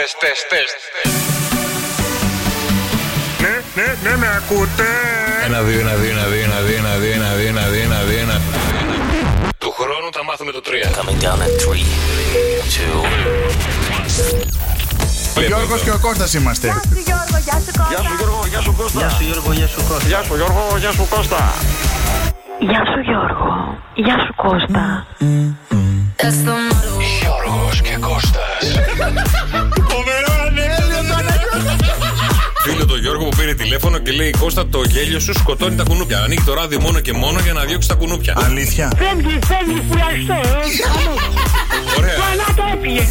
τεστ, τεστ, τεστ. Ναι, ναι, ναι, με ακούτε. Ένα, δύο, ένα, δύο, ένα, δύο, ένα, δύο, ένα, δύο, ένα, δύο, ένα, δύο, ένα, δύο, ένα. Του χρόνου θα μάθουμε το τρία. Coming down at three, two, Ο Γιώργος και ο Κώστας είμαστε. Γεια σου Γιώργο, γεια σου Κώστα. Γεια σου Γιώργο, γεια σου Κώστα. Γεια σου Γιώργο, γεια σου Κώστα. Γεια σου Γιώργο, γεια σου Κώστα. Γεια σου Γιώργο, γεια σου Κώστα. Τηλέφωνο και λέει Κώστα το γέλιο σου σκοτώνει τα κουνούπια. Ανοίγει το ράδιο μόνο και μόνο για να διώξει τα κουνούπια. Αλήθεια. Φεύγει, φεύγει, φυλαχτό. Ωραία. Καλά το έπιε.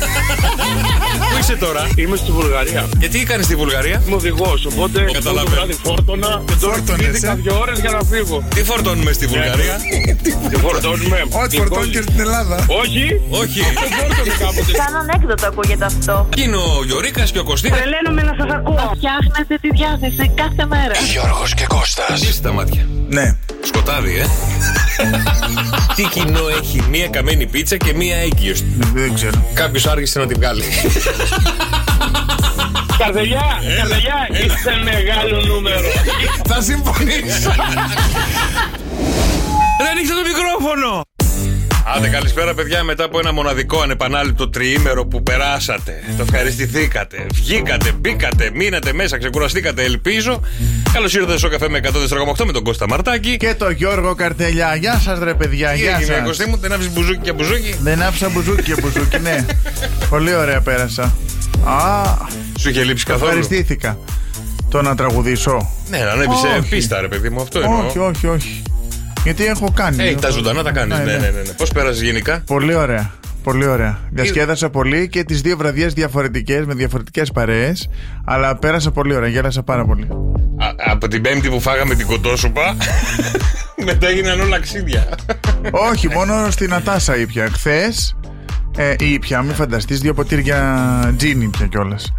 Πού είσαι τώρα, Είμαι στη Βουλγαρία. γιατί έκανε στη Βουλγαρία, Είμαι οδηγός, οπότε Καταλαβαίνω. το βράδυ φόρτωνα και τώρα Φόρτωνες, κινήθηκα ε; δύο ώρες για να φύγω. τι φορτώνουμε στη Βουλγαρία; Και φορτώνουμε; Ό,τι Η φορτώνεις και κόλλη- στην Ελλάδα. Όχι, Όχι. το φόρτωνε κάποτε. Σαν ανέκδοτο ακούγεται αυτό. Εκεί είναι ο Γιωρίκας και ο Κωστίνα. Τρελαίνομαι να σας ακούω. Φτιάχνετε τη διάθεση κάθε μέρα. Γιώργος και Κώστας. Είσαι τα μάτια. Ναι. Σκοτάδι, ε. Τι κοινό έχει μία καμένη πίτσα και μία έγκυος. Δεν ξέρω. Κάποιος άργησε να τη βγάλει. Καρδελιά, καρδελιά, είστε μεγάλο νούμερο. Θα συμφωνήσω. Δεν ανοίξτε το μικρόφωνο! Άντε καλησπέρα παιδιά μετά από ένα μοναδικό ανεπανάληπτο τριήμερο που περάσατε Το ευχαριστηθήκατε, βγήκατε, μπήκατε, μείνατε μέσα, ξεκουραστήκατε ελπίζω Καλώς ήρθατε στο καφέ με 104,8 με τον Κώστα Μαρτάκη Και το Γιώργο Καρτελιά. Γεια σας ρε παιδιά, Τι γεια έγινε σας. Κωστή μου, δεν άφησες μπουζούκι και μπουζούκι; Δεν άφησα μπουζούκι και μπουζούκι, ναι. Πολύ ωραία πέρασα. Α, Σου είχε λείψει καθόλου; Ευχαριστήθηκα. Το να τραγουδήσω. Ναι, να ανέβεις σε Όχι. πίστα ρε παιδί μου, αυτό εννοώ Όχι, όχι, όχι. Γιατί έχω κάνει. Ε, τα ζωντανά τα κάνεις, ναι, ναι, ναι, ναι. Πώς πέρασες γενικά; Πολύ ωραία. Πολύ ωραία. Διασκέδασα πολύ και τις δύο βραδιές διαφορετικές με διαφορετικές παρέες. Αλλά πέρασα πολύ ωραία. Γέλασα πάρα πολύ. Α, Από την πέμπτη που φάγαμε την κοτόσουπα Μετά έγιναν όλα ξύδια Όχι, μόνο στην Ατάσα ήπια. Χθες ε, ήπια, μην φανταστείς, δύο ποτήρια τζίνι ήπια κιόλας.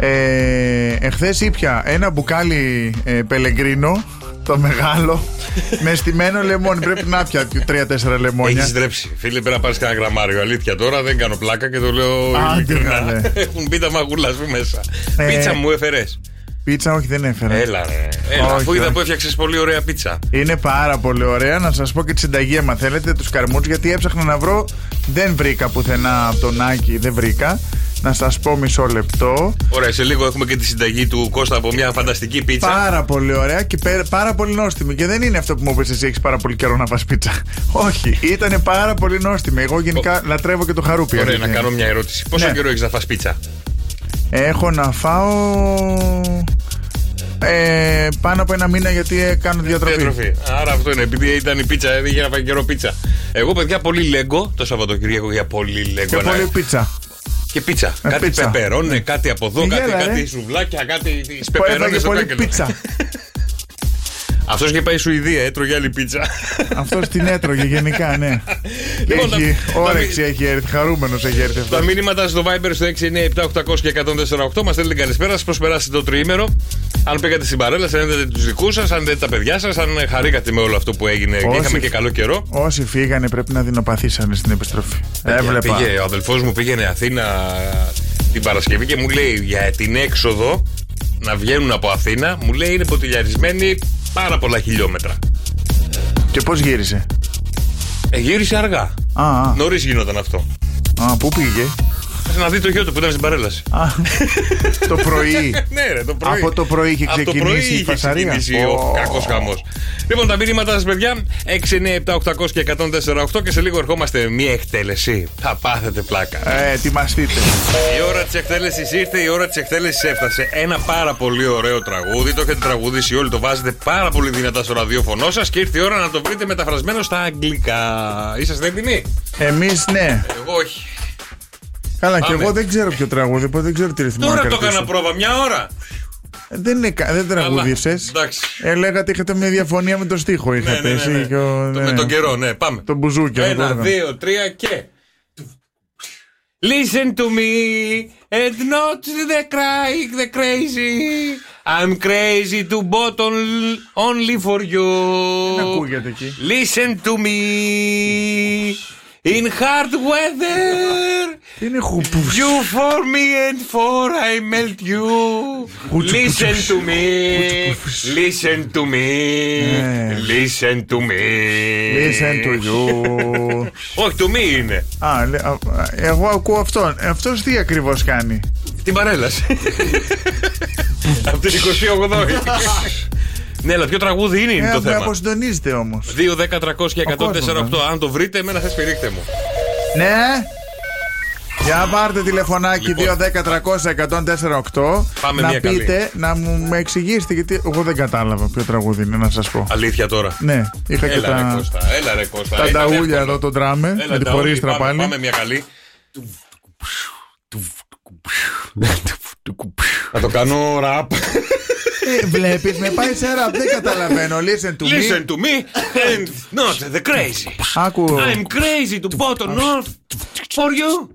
Ε, Εχθέ ήπια ένα μπουκάλι ε, πελεγκρίνο, το μεγάλο, με στημένο λεμόνι. Πρέπει να πια τρία-τέσσερα λεμόνια. Έχεις ντρέψει. Φίλε, πρέπει να πάρεις κανένα γραμμάριο. Αλήθεια τώρα δεν κάνω πλάκα και το λέω. Άντε, ειλικρινά. καλέ. Έχουν μπει τα μαγούλα σου μέσα. Ε, Πίτσα μου έφερες. Πίτσα, όχι, δεν έφερα. Έλα, ρε. Έλα, Όχι, αφού είδα όχι. που έφτιαξες πολύ ωραία πίτσα. Είναι πάρα πολύ ωραία. Να σας πω και τη συνταγή, άμα θέλετε, τους καρμούς. Γιατί έψαχνα να βρω, δεν βρήκα πουθενά από τον Άκη, δεν βρήκα. Να σας πω μισό λεπτό. Ωραία, σε λίγο έχουμε και τη συνταγή του Κώστα από μια φανταστική πίτσα. Πάρα πολύ ωραία και πέ- πάρα πολύ νόστιμη. Και δεν είναι αυτό που μου είπες εσύ, έχεις πάρα πολύ καιρό να φας πίτσα. Όχι, ήταν πάρα πολύ νόστιμη. Εγώ γενικά λατρεύω και το χαρούπι. Ωραία, αλήθεια να κάνω είναι. μια ερώτηση. Πόσο Ναι. καιρό έχεις να φας πίτσα; Έχω να φάω. Ε, πάνω από ένα μήνα γιατί ε, κάνω διατροφή. Διατροφή. Άρα αυτό είναι, επειδή ήταν η πίτσα, δεν είχε να φάει καιρό πίτσα. Εγώ, παιδιά, πολύ λέγκο το Σαββατοκύριακο για πολύ λέγκο. Και να- πολύ πίτσα. Και πίτσα. Ε, κάτι πίτσα. πεπερώνε, κάτι από εδώ, κάτι, Γέλα, ρε. κάτι σουβλάκια, κάτι τι Που πεπερώνες έφαγε στο πολύ κάκελο. πίτσα. Αυτός και πάει Σουηδία, έτρωγε άλλη πίτσα. Αυτός την έτρωγε γενικά, ναι. Λοιπόν, τα- έχει, τα- όρεξη έχει έρθει, χαρούμενος έχει έρθει αυτός. Τα μήνυματα στο Viber στο 697-800 και 148 μας στέλνετε καλησπέρα σας. Πώς περάσετε το τριήμερο. Αν πήγατε στην παρέλα, αν είδατε τους δικούς σας, αν είδατε τα παιδιά σας, αν χαρήκατε με όλο αυτό που έγινε και Όσοι- είχαμε και καλό καιρό. Όσοι φύγανε πρέπει να δεινοπαθήσανε στην επιστροφή. Έβλεπα. Πήγε, ο αδελφός μου πήγαινε Αθήνα την Παρασκευή και μου λέει για την έξοδο να βγαίνουν από Αθήνα, μου λέει είναι ποτηλιαρισμένοι πάρα πολλά χιλιόμετρα. Και πώς γύρισε; Ε, γύρισε αργά. Α, α, Νωρίς γινόταν αυτό. α, πού πήγε; Θε να δει το γιο του που ήταν στην παρέλαση. Α, το πρωί. ναι, ρε, το πρωί. Από το πρωί είχε Από το πρωί ξεκινήσει η είχε φασαρία. ξεκινήσει ο Ω. κακός χαμό. Λοιπόν, τα μήνυματά σας, παιδιά, 6, 9, 7, 800 και 148 και σε λίγο ερχόμαστε με μία εκτέλεση. Θα πάθετε πλάκα. Ε, ετοιμαστείτε. Η ώρα της εκτέλεσης ήρθε, η ώρα της εκτέλεσης έφτασε. Ένα πάρα πολύ ωραίο τραγούδι. Το έχετε τραγουδήσει όλοι, το βάζετε πάρα πολύ δυνατά στο ραδιόφωνο σας και ήρθε η ώρα να το βρείτε μεταφρασμένο στα αγγλικά. Είσαστε έτοιμοι; Εμείς ναι. Εγώ όχι. Καλά, και Πάμε. εγώ δεν ξέρω ποιο τραγούδι, οπότε δεν ξέρω τι ρυθμό να Τώρα το κρατήσω. έκανα πρόβα, μια ώρα. Ε, Δεν, είναι, κα- δεν τραγούδισε. εντάξει. Ε, λέγατε είχατε μια διαφωνία με το στίχο. Ναι, Είχατε ναι, ναι, εσύ ναι. και ο- Το- ναι. Με τον καιρό, ναι, πάμε. Το μπουζούκι. αυτό το Ένα, όργανο. δύο, τρία και. Listen to me and not the cry, the crazy. I'm crazy to bottle only for you. Δεν ακούγεται εκεί. Listen to me. In hard weather. Τι είναι χουπούς. You for me and for I melt you. Listen to me. Listen to me. Ναι. Listen to me. Listen to you. Όχι, to me είναι. Α, λέ- α, εγώ ακούω αυτόν. Αυτός τι ακριβώς κάνει. Την παρέλαση. Από την 28 Ναι, αλλά ποιο τραγούδι είναι, είναι Ε, το με θέμα. αποσυντονίζεται όμως. 2, 10, 300 και Ο κόσμος, 148. ναι. Αν το βρείτε, εμένα θα σπηρίχτε μου. Ναι. Για πάρτε τηλεφωνάκι Λοιπόν. 2-10-300-1048 Πάμε να μία καλή. πείτε, να μου με εξηγήσετε γιατί εγώ δεν κατάλαβα ποιο τραγούδι είναι να σας πω. Αλήθεια τώρα. Ναι, είχα και Έλα ρε τα, Κώστα, έλα ρε Κώστα. τα Ήταν νταούλια εύκολο. εδώ τον τράμε Έλα, με την νταούλι, πορίστρα πάμε, πάλι. Πάμε μια καλή. Θα το κάνω ραπ. Ε, βλέπεις, με πάει σε ραπ, δεν καταλαβαίνω. Listen to Listen me. to me and not the crazy. Άκου, I'm crazy to bottom north for you.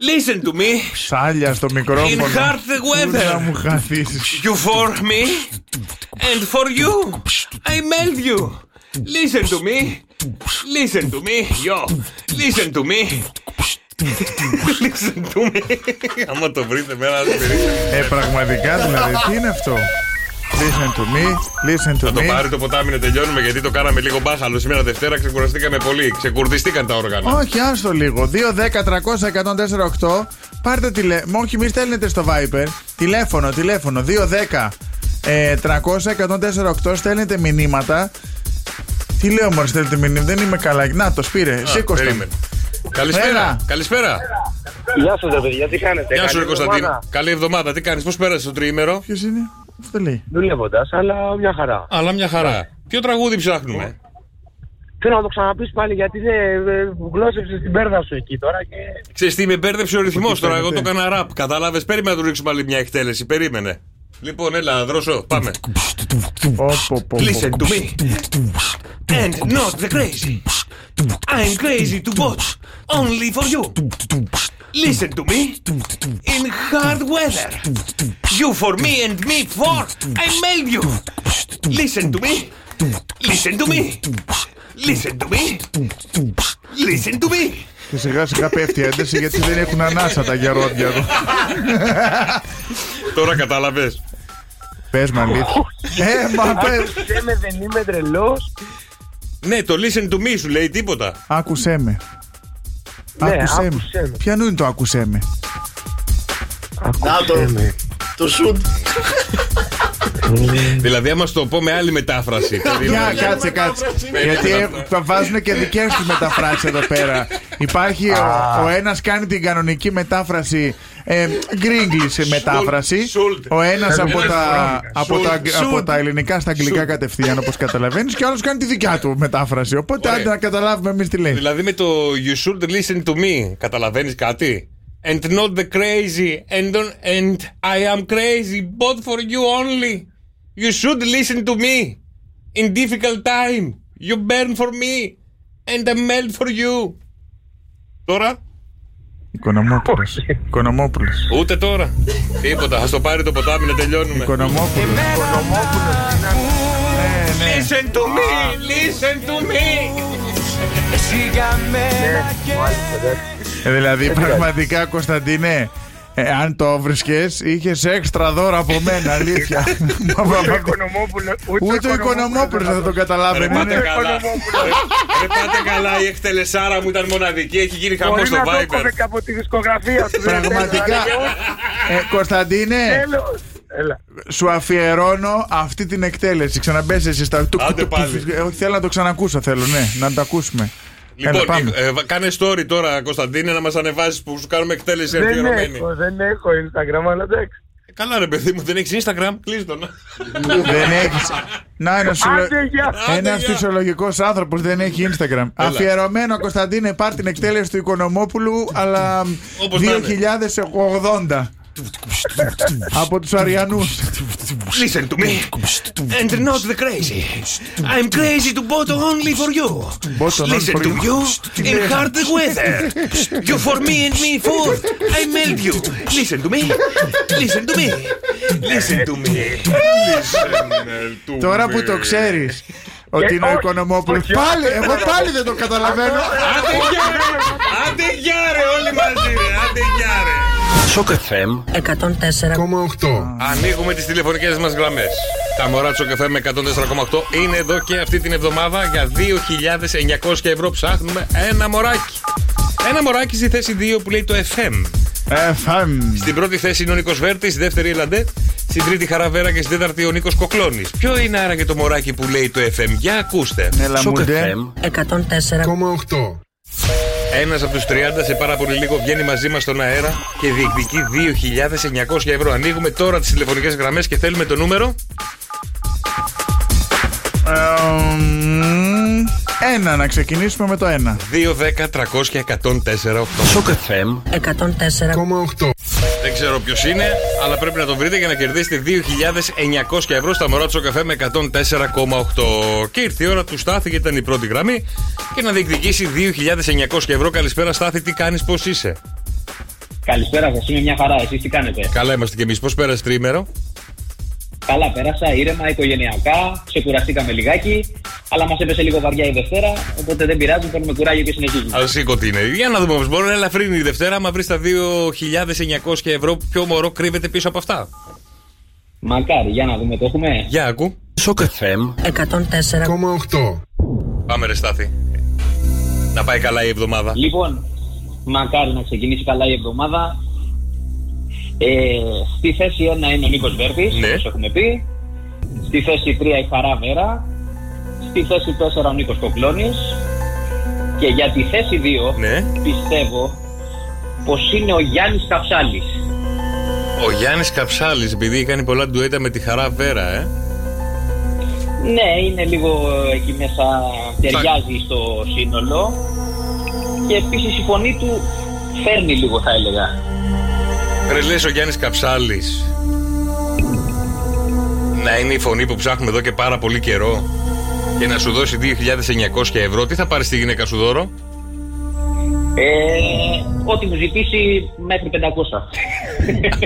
Listen to me. σάλια στο μικρόφωνο. In hard Πού Να weather. μου χαθείς. You for me and for you. I melt you. Listen to me. Listen to me. Yo. Listen to me. Listen to me. Άμα το βρείτε μέρα, δεν πειράζει. Ε, πραγματικά δηλαδή, τι είναι αυτό; Listen to me, listen to Θα το me. πάρει το ποτάμι να τελειώνουμε γιατί το κάναμε λίγο μπάχαλο. Σήμερα Δευτέρα ξεκουραστήκαμε πολύ. Ξεκουρδιστήκαν τα όργανα. Όχι, άστο λίγο. 2-10-300-1048. Πάρτε τηλέφωνο. Όχι, μη στέλνετε στο Viper. Τηλέφωνο, τηλέφωνο. 2-10 ε, 300-1048. Στέλνετε μηνύματα. Τι λέω, Μωρέ, στέλνετε μηνύματα. Δεν είμαι καλά. Να το πήρε. Α, Σήκω το. περίμενε. Καλησπέρα. Έλα. Καλησπέρα. Γεια σας, παιδιά, τι κάνετε; Γεια σου, ρε καλή Κωνσταντίνο. εβδομάδα. Καλή εβδομάδα. Τι κάνεις, πώς πέρασες το τριήμερο; Ποιος είναι, αυτό λέει; Δουλεύοντας, αλλά μια χαρά. Αλλά μια χαρά. Ποιο τραγούδι ψάχνουμε; Θέλω να το ξαναπείς πάλι γιατί δεν γλώσσεψες την πέρδα σου εκεί τώρα και. Ξέρεις τι, με μπέρδεψε ο ρυθμός Όχι, τώρα. Εγώ το φαίνεται. έκανα ραπ. Κατάλαβες. Περίμενα να του ρίξουμε άλλη μια εκτέλεση. Περίμενε. Λοιπόν, έλα, δρόσο. Πάμε. Πω, πω, πω, Listen πω. to me. And not the crazy. I'm crazy to watch. Only for you. Listen to me. In hard weather. You for me and me for. I made you. Listen to me. Listen to me. Listen to me. Listen to me. Και σιγά σιγά πέφτει η ένταση γιατί δεν έχουν ανάσα τα γερόντια εδώ. Τώρα κατάλαβε. Πες με αλήθεια. Ε, μα πες. Δεν με, δεν είμαι τρελός. Ναι, το listen to me σου λέει τίποτα. Άκουσέ με. Ναι, Άκουσέ με. άκουσέ με. Ποιανού είναι το άκουσέ με; Να το. Το σουτ. Δηλαδή, άμα στο πω με άλλη μετάφραση. Για κάτσε, κάτσε. Γιατί έχουν- τα βάζουν και δικές τους μεταφράσεις εδώ πέρα. Υπάρχει ο, ο ένας κάνει την κανονική μετάφραση. Ε, γκρίγκλι μετάφραση. Σουλτ. Ο ένας από, τα, από, τα, Σουλτ. από τα ελληνικά στα αγγλικά κατευθείαν, όπως καταλαβαίνεις, και ο άλλος κάνει τη δικιά του μετάφραση. Οπότε Ωραία. άντε να καταλάβουμε εμείς τι λέει. Δηλαδή με το You should listen to me. Καταλαβαίνεις κάτι; And not the crazy. And, don't- and I am crazy, but for you only. You should listen to me. In difficult time. You burn for me. And I melt for you. Τώρα; Οικονομόπουλος. Οικονομόπουλος. Ούτε τώρα. Τίποτα. Α το πάρει το ποτάμι να τελειώνουμε. Οικονομόπουλος. Listen to me. Listen to me. Ε, δηλαδή, πραγματικά, Κωνσταντίνε, ε, αν το βρίσκες, είχες έξτρα δώρα από μένα, αλήθεια. Μα, μα, μα, Οικονομόπουλο. Ούτε ο Οικονομόπουλος δεν θα το Ρε καταλάβαινε. πάτε Είναι- καλά. Ρε πάτε καλά. Η εκτελεσάρα μου ήταν μοναδική. Έχει γίνει χαμό Μπορεί στο να το Viber. έκοβε και από τη δισκογραφία του. δεν Πραγματικά. θέλω, Ε, Κωνσταντίνε, Τέλος. Έλα. σου αφιερώνω αυτή την εκτέλεση. Ξαναμπες εσύ στα. του- Άντε του- πάλι. του- ε, Θέλω να το ξανακούσω, θέλω, ναι, να το ακούσουμε. Έλα, Λοιπόν, πάμε. ε, ε, κάνε story τώρα, Κωνσταντίνε, να μας ανεβάσεις που σου κάνουμε εκτέλεση Δεν αφιερωμένη. έχω, δεν έχω Instagram, αλλά εντάξει. Ε, Καλά, ρε παιδί μου, δεν έχεις Instagram, κλείστο. τον. Δεν έχεις. Να, ένα σου Άντε, γεια. Άντε, Ένας γεια. φυσιολογικός άνθρωπος δεν έχει Instagram. Αφιερωμένο, Κωνσταντίνε, πάρ την εκτέλεση του Οικονομόπουλου, αλλά Όπως να είναι. 2080. Από του Αριανού. Listen to me and not the crazy. I'm crazy to bottle only for you. Bottle only Listen for to you. you in hard weather. You for me and me for I melt you. Listen to me. Listen to me. Listen to me. Listen to Τώρα που me. το ξέρει Ότι Ε, είναι ο όχι, Οικονομόπουλο. όχι, Πάλι, όχι, εγώ όχι. πάλι δεν το καταλαβαίνω. Άντε γεια ρε! Άντε γεια ρε όλοι μαζί ρε! Άντε γεια ρε! Shock FM 104,8. Ανοίγουμε τις τηλεφωνικές μας γραμμές. Τα μωρά του καφέ με 104,8 είναι εδώ και αυτή την εβδομάδα για 2.900 ευρώ ψάχνουμε ένα μωράκι. Ένα μωράκι στη θέση 2 που λέει το FM. Ε, φαμ. Στην πρώτη θέση είναι ο Νίκος Βέρτης, στη δεύτερη η Λαντέ, στην τρίτη Χαραβέρα και στην τέταρτη ο Νίκος Κοκλώνης. Ποιο είναι άραγε το μωράκι που λέει το FM, για ακούστε. Έλα Shock μου ντε. FM 104,8. Ένας από τους 30 σε πάρα πολύ λίγο βγαίνει μαζί μας στον αέρα και διεκδικεί 2.900 ευρώ. Ανοίγουμε τώρα τις τηλεφωνικές γραμμές και θέλουμε το νούμero. Ε, μ, Ένα, να ξεκινήσουμε με το ένα. 2, 10, 300 και 104, 8. Shock FM 104,8. Δεν ξέρω ποιος είναι, αλλά πρέπει να τον βρείτε για να κερδίσετε 2.900 ευρώ στα μωρά του καφέ με 104,8. Και ήρθε η ώρα του Στάθη, γιατί ήταν η πρώτη γραμμή, και να διεκδικήσει 2.900 ευρώ. Καλησπέρα, Στάθη, τι κάνεις, πώς είσαι; Καλησπέρα σας, είμαι μια χαρά. Εσείς τι κάνετε; Καλά είμαστε κι εμείς. Πώς πέρασε τρίμερο; Καλά, πέρασα ήρεμα, οικογενειακά. Ξεκουραστήκαμε λιγάκι. Αλλά μας έπεσε λίγο βαριά η Δευτέρα. Οπότε δεν πειράζει, παίρνουμε κουράγιο και συνεχίζουμε. Α σήκω τι είναι. Για να δούμε όμω. Μπορεί να ελαφρύνει η Δευτέρα, άμα βρεις τα 2.900 ευρώ, ποιο μωρό κρύβεται πίσω από αυτά. Μακάρι, για να δούμε, το έχουμε. Για ακού. Shock FM 104,8. Πάμε, ρε Στάθη. Να πάει καλά η εβδομάδα. Λοιπόν, μακάρι να ξεκινήσει καλά η εβδομάδα. Ε, στη θέση 1 είναι ο Νίκος Βέρτη, Ναι. όπως έχουμε πει. Στη θέση 3 η Χαρά Βέρα. Στη θέση 4 ο Νίκος Κοκλώνης. Και για τη θέση 2 Ναι. πιστεύω πως είναι ο Γιάννης Καψάλης. Ο Γιάννης Καψάλης, επειδή έχει κάνει πολλά ντουέτα με τη χαρά Βέρα, ε. Ναι, είναι λίγο εκεί μέσα, ταιριάζει στο σύνολο. Και επίσης η φωνή του φέρνει λίγο, θα έλεγα. Ρε λες ο Γιάννης Καψάλης Να είναι η φωνή που ψάχνουμε εδώ και πάρα πολύ καιρό Και να σου δώσει 2.900 ευρώ Τι θα πάρεις στη γυναίκα σου δώρο; Ε, ό,τι μου ζητήσει μέχρι 500.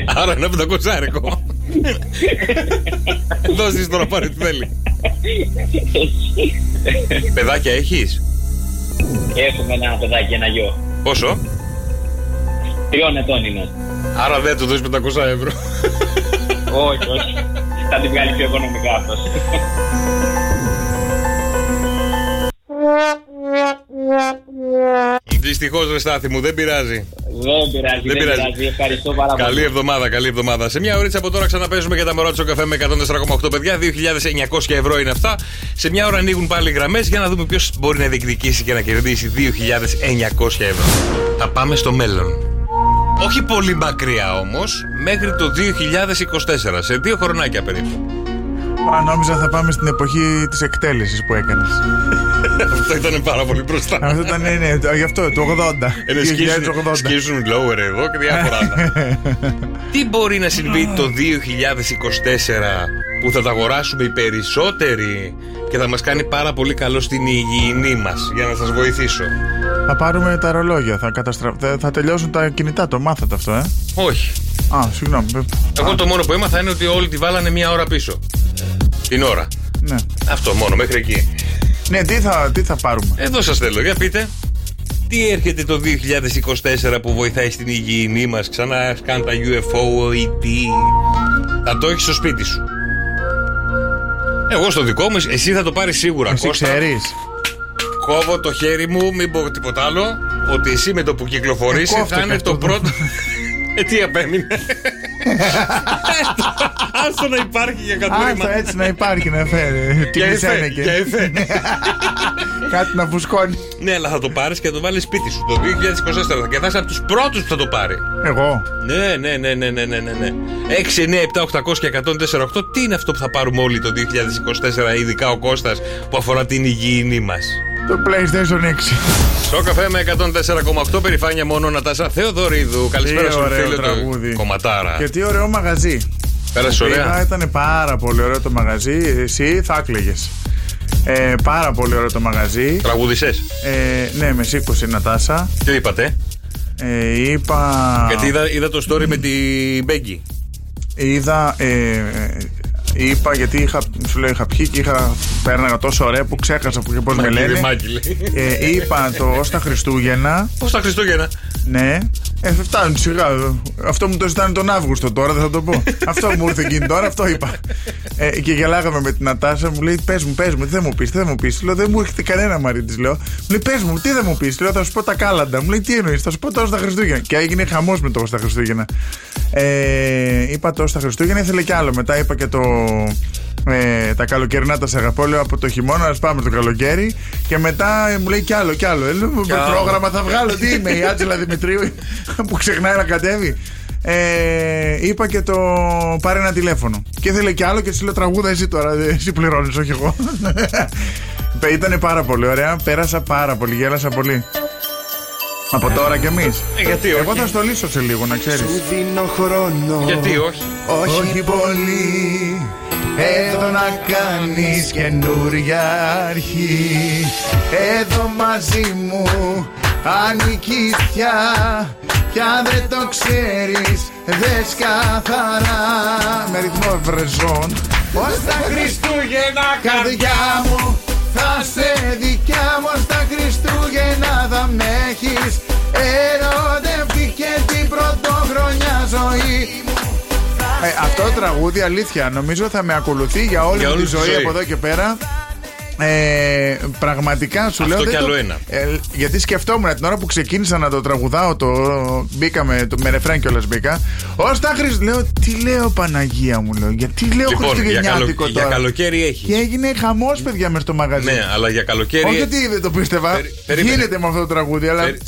Άρα ένα 500 άρικο Δώσεις τώρα πάρει τι θέλει Παιδάκια έχεις; Έχουμε ένα παιδάκι, ένα γιο. Πόσο; Τριών ετών είναι. Άρα δεν του δώσεις 500 ευρώ όχι, όχι. Θα την βγάλει πιο οικονομικά αυτός. Δυστυχώς ρε Στάθη μου δεν πειράζει δεν πειράζει, δεν, πειράζει. πειράζει. Ευχαριστώ πάρα πολύ. Καλή εβδομάδα, καλή εβδομάδα. Σε μια ωρίτσα από τώρα ξαναπέζουμε για τα μωρά του καφέ με 104,8 παιδιά. 2.900 ευρώ είναι αυτά. Σε μια ώρα ανοίγουν πάλι γραμμές για να δούμε ποιος μπορεί να διεκδικήσει και να κερδίσει 2.900 ευρώ. Θα πάμε στο μέλλον. Όχι πολύ μακριά όμως, μέχρι το 2024, σε δύο χρονάκια περίπου. Α, νόμιζα θα πάμε στην εποχή της εκτέλεσης που έκανες. Αυτό ήταν πάρα πολύ μπροστά. Αυτό ήταν, ναι, ναι, το- γι' αυτό, το 80. Είναι σκίζουν, 2080. σκίζουν lower εδώ και διάφορα άλλα. Τι μπορεί να συμβεί το 2024 που θα τα αγοράσουμε οι περισσότεροι και θα μας κάνει πάρα πολύ καλό στην υγιεινή μας για να σας βοηθήσω; Θα πάρουμε τα ρολόγια, θα, καταστρα... θα- θα τελειώσουν τα κινητά, το μάθατε αυτό, ε; Όχι. Α, συγγνώμη. ε, Εγώ το μόνο που έμαθα είναι ότι όλοι τη βάλανε μία ώρα πίσω. Την ώρα. Ναι. Αυτό μόνο, μέχρι εκεί. Ναι, τι θα, τι θα πάρουμε; Εδώ σας θέλω, για πείτε. Τι έρχεται το 2024 που βοηθάει στην υγιεινή μας; Ξανά καν τα UFO, ET Θα το έχεις στο σπίτι σου Εγώ στο δικό μου, εσύ θα το πάρεις σίγουρα Εσύ Κώστα. ξέρεις. Κόβω το χέρι μου, μην πω τίποτα άλλο Ότι εσύ με το που κυκλοφορήσεις Ε, κόφτε θα είναι και το αυτό. πρώτο Ε, τι απέμεινε Άστο να υπάρχει για κατούριμα Άστα έτσι να υπάρχει να φέρει. Τι Για εφέ, μισένεκε. για εφέ. Κάτι να φουσκώνει. Ναι, αλλά θα το πάρεις και θα το βάλεις σπίτι σου το 2024 και θα είσαι από τους πρώτους που θα το πάρει. Εγώ; Ναι, ναι, ναι, ναι, ναι, ναι, ναι. ναι. 6, 9, 7, 800 και 104, 8. Τι είναι αυτό που θα πάρουμε όλοι το 2024, ειδικά ο Κώστας που αφορά την υγιεινή μας; Το PlayStation 6. Στο καφέ με 104,8 περηφάνεια μόνο Νατάσα Θεοδωρίδου. Καλησπέρα Τι στον ωραίο φίλο του. τραγούδι. Κομματάρα. Και τι ωραίο μαγαζί. Πέρασε Πήγα, ωραία. ήταν πάρα πολύ ωραίο το μαγαζί. Εσύ θα έκλαιγε. Ε, πάρα πολύ ωραίο το μαγαζί. Τραγούδησε. Ε, ναι, με σήκωσε η Νατάσα. Τι είπατε. Ε, είπα. Γιατί είδα, είδα το story με την Μπέγκη. Είδα. Ε, ε, Είπα γιατί είχα, σου λέω, είχα πιει και είχα πέρναγα τόσο ωραία που ξέχασα που πώς με Μάκη, λένε. Μάκη, λέει. Ε, είπα το ως τα Χριστούγεννα. Πώ τα Χριστούγεννα. Ναι. Ε, φτάνουν σιγά. Αυτό μου το ζητάνε τον Αύγουστο τώρα, δεν θα το πω. αυτό μου ήρθε εκείνη τώρα, αυτό είπα. Ε, και γελάγαμε με την Νατάσα, μου λέει: Πες μου, πες μου, τι δεν μου πεις, τι δεν μου πεις. Λέω: Δεν μου έρχεται κανένα μαρί της, λέω. Μου λέει: Πες μου, τι δεν μου πεις. Λέω: Θα σου πω τα κάλαντα. Μου λέει: Τι εννοείς, θα σου πω το τα Χριστούγεννα. Και έγινε χαμός με το στα Χριστούγεννα. Ε, είπα το στα Χριστούγεννα, ήθελε κι άλλο. Μετά είπα και το. Ε, τα καλοκαιρινά τα σε αγαπώ, λέω από το χειμώνα, ας πάμε το καλοκαίρι. Και μετά ε, μου λέει κι άλλο, κι άλλο. Ε, λέω, με άλλο. πρόγραμμα θα βγάλω, τι είμαι, η Άτζελα Δημητρίου που ξεχνάει να κατέβει. Ε, είπα και το πάρε ένα τηλέφωνο. Και ήθελε κι άλλο και τη λέω τραγούδα εσύ τώρα, ε, εσύ πληρώνεις, όχι εγώ. Ήταν πάρα πολύ ωραία, πέρασα πάρα πολύ, γέλασα πολύ. Από τώρα κι εμείς. Ε, γιατί όχι; Εγώ θα στο λύσω σε λίγο, να ξέρεις. δίνω χρόνο. Γιατί όχι; Όχι πολύ Εδώ να κάνεις καινούρια αρχή. Εδώ μαζί μου ανήκεις πια. Κι αν δεν το ξέρεις δες καθαρά. Με ρυθμό βρεζών Ως τα Χριστούγεννα καρδιά μου θα σε δικιά μου. Στα Χριστούγεννα θα με έχεις. Ερωτευτεί και την πρωτοχρονιά ζωή. μου ε, αυτό το τραγούδι αλήθεια νομίζω θα με ακολουθεί για όλη Για μου τη όλη τη ζωή ζωή. από εδώ και πέρα. Ε, πραγματικά σου Αυτό λέω. κι δεν άλλο το- ένα. Ε, γιατί σκεφτόμουν την ώρα που ξεκίνησα να το τραγουδάω, το μπήκαμε, το, με ρεφρέν κιόλας μπήκα. Ω τα Χριστ... Λέω, τι λέω Παναγία μου, λέω. Γιατί λέω Λοιπόν, για, Χριστουγεννιάτικο καλο... για τώρα. καλοκαίρι έχεις. Και έγινε χαμός, παιδιά, μες στο μαγαζί. Ναι, αλλά για καλοκαίρι. Όχι ότι δεν το πίστευα. Περι- περίμενε. Γίνεται με αυτό το τραγούδι, αλλά. Περι-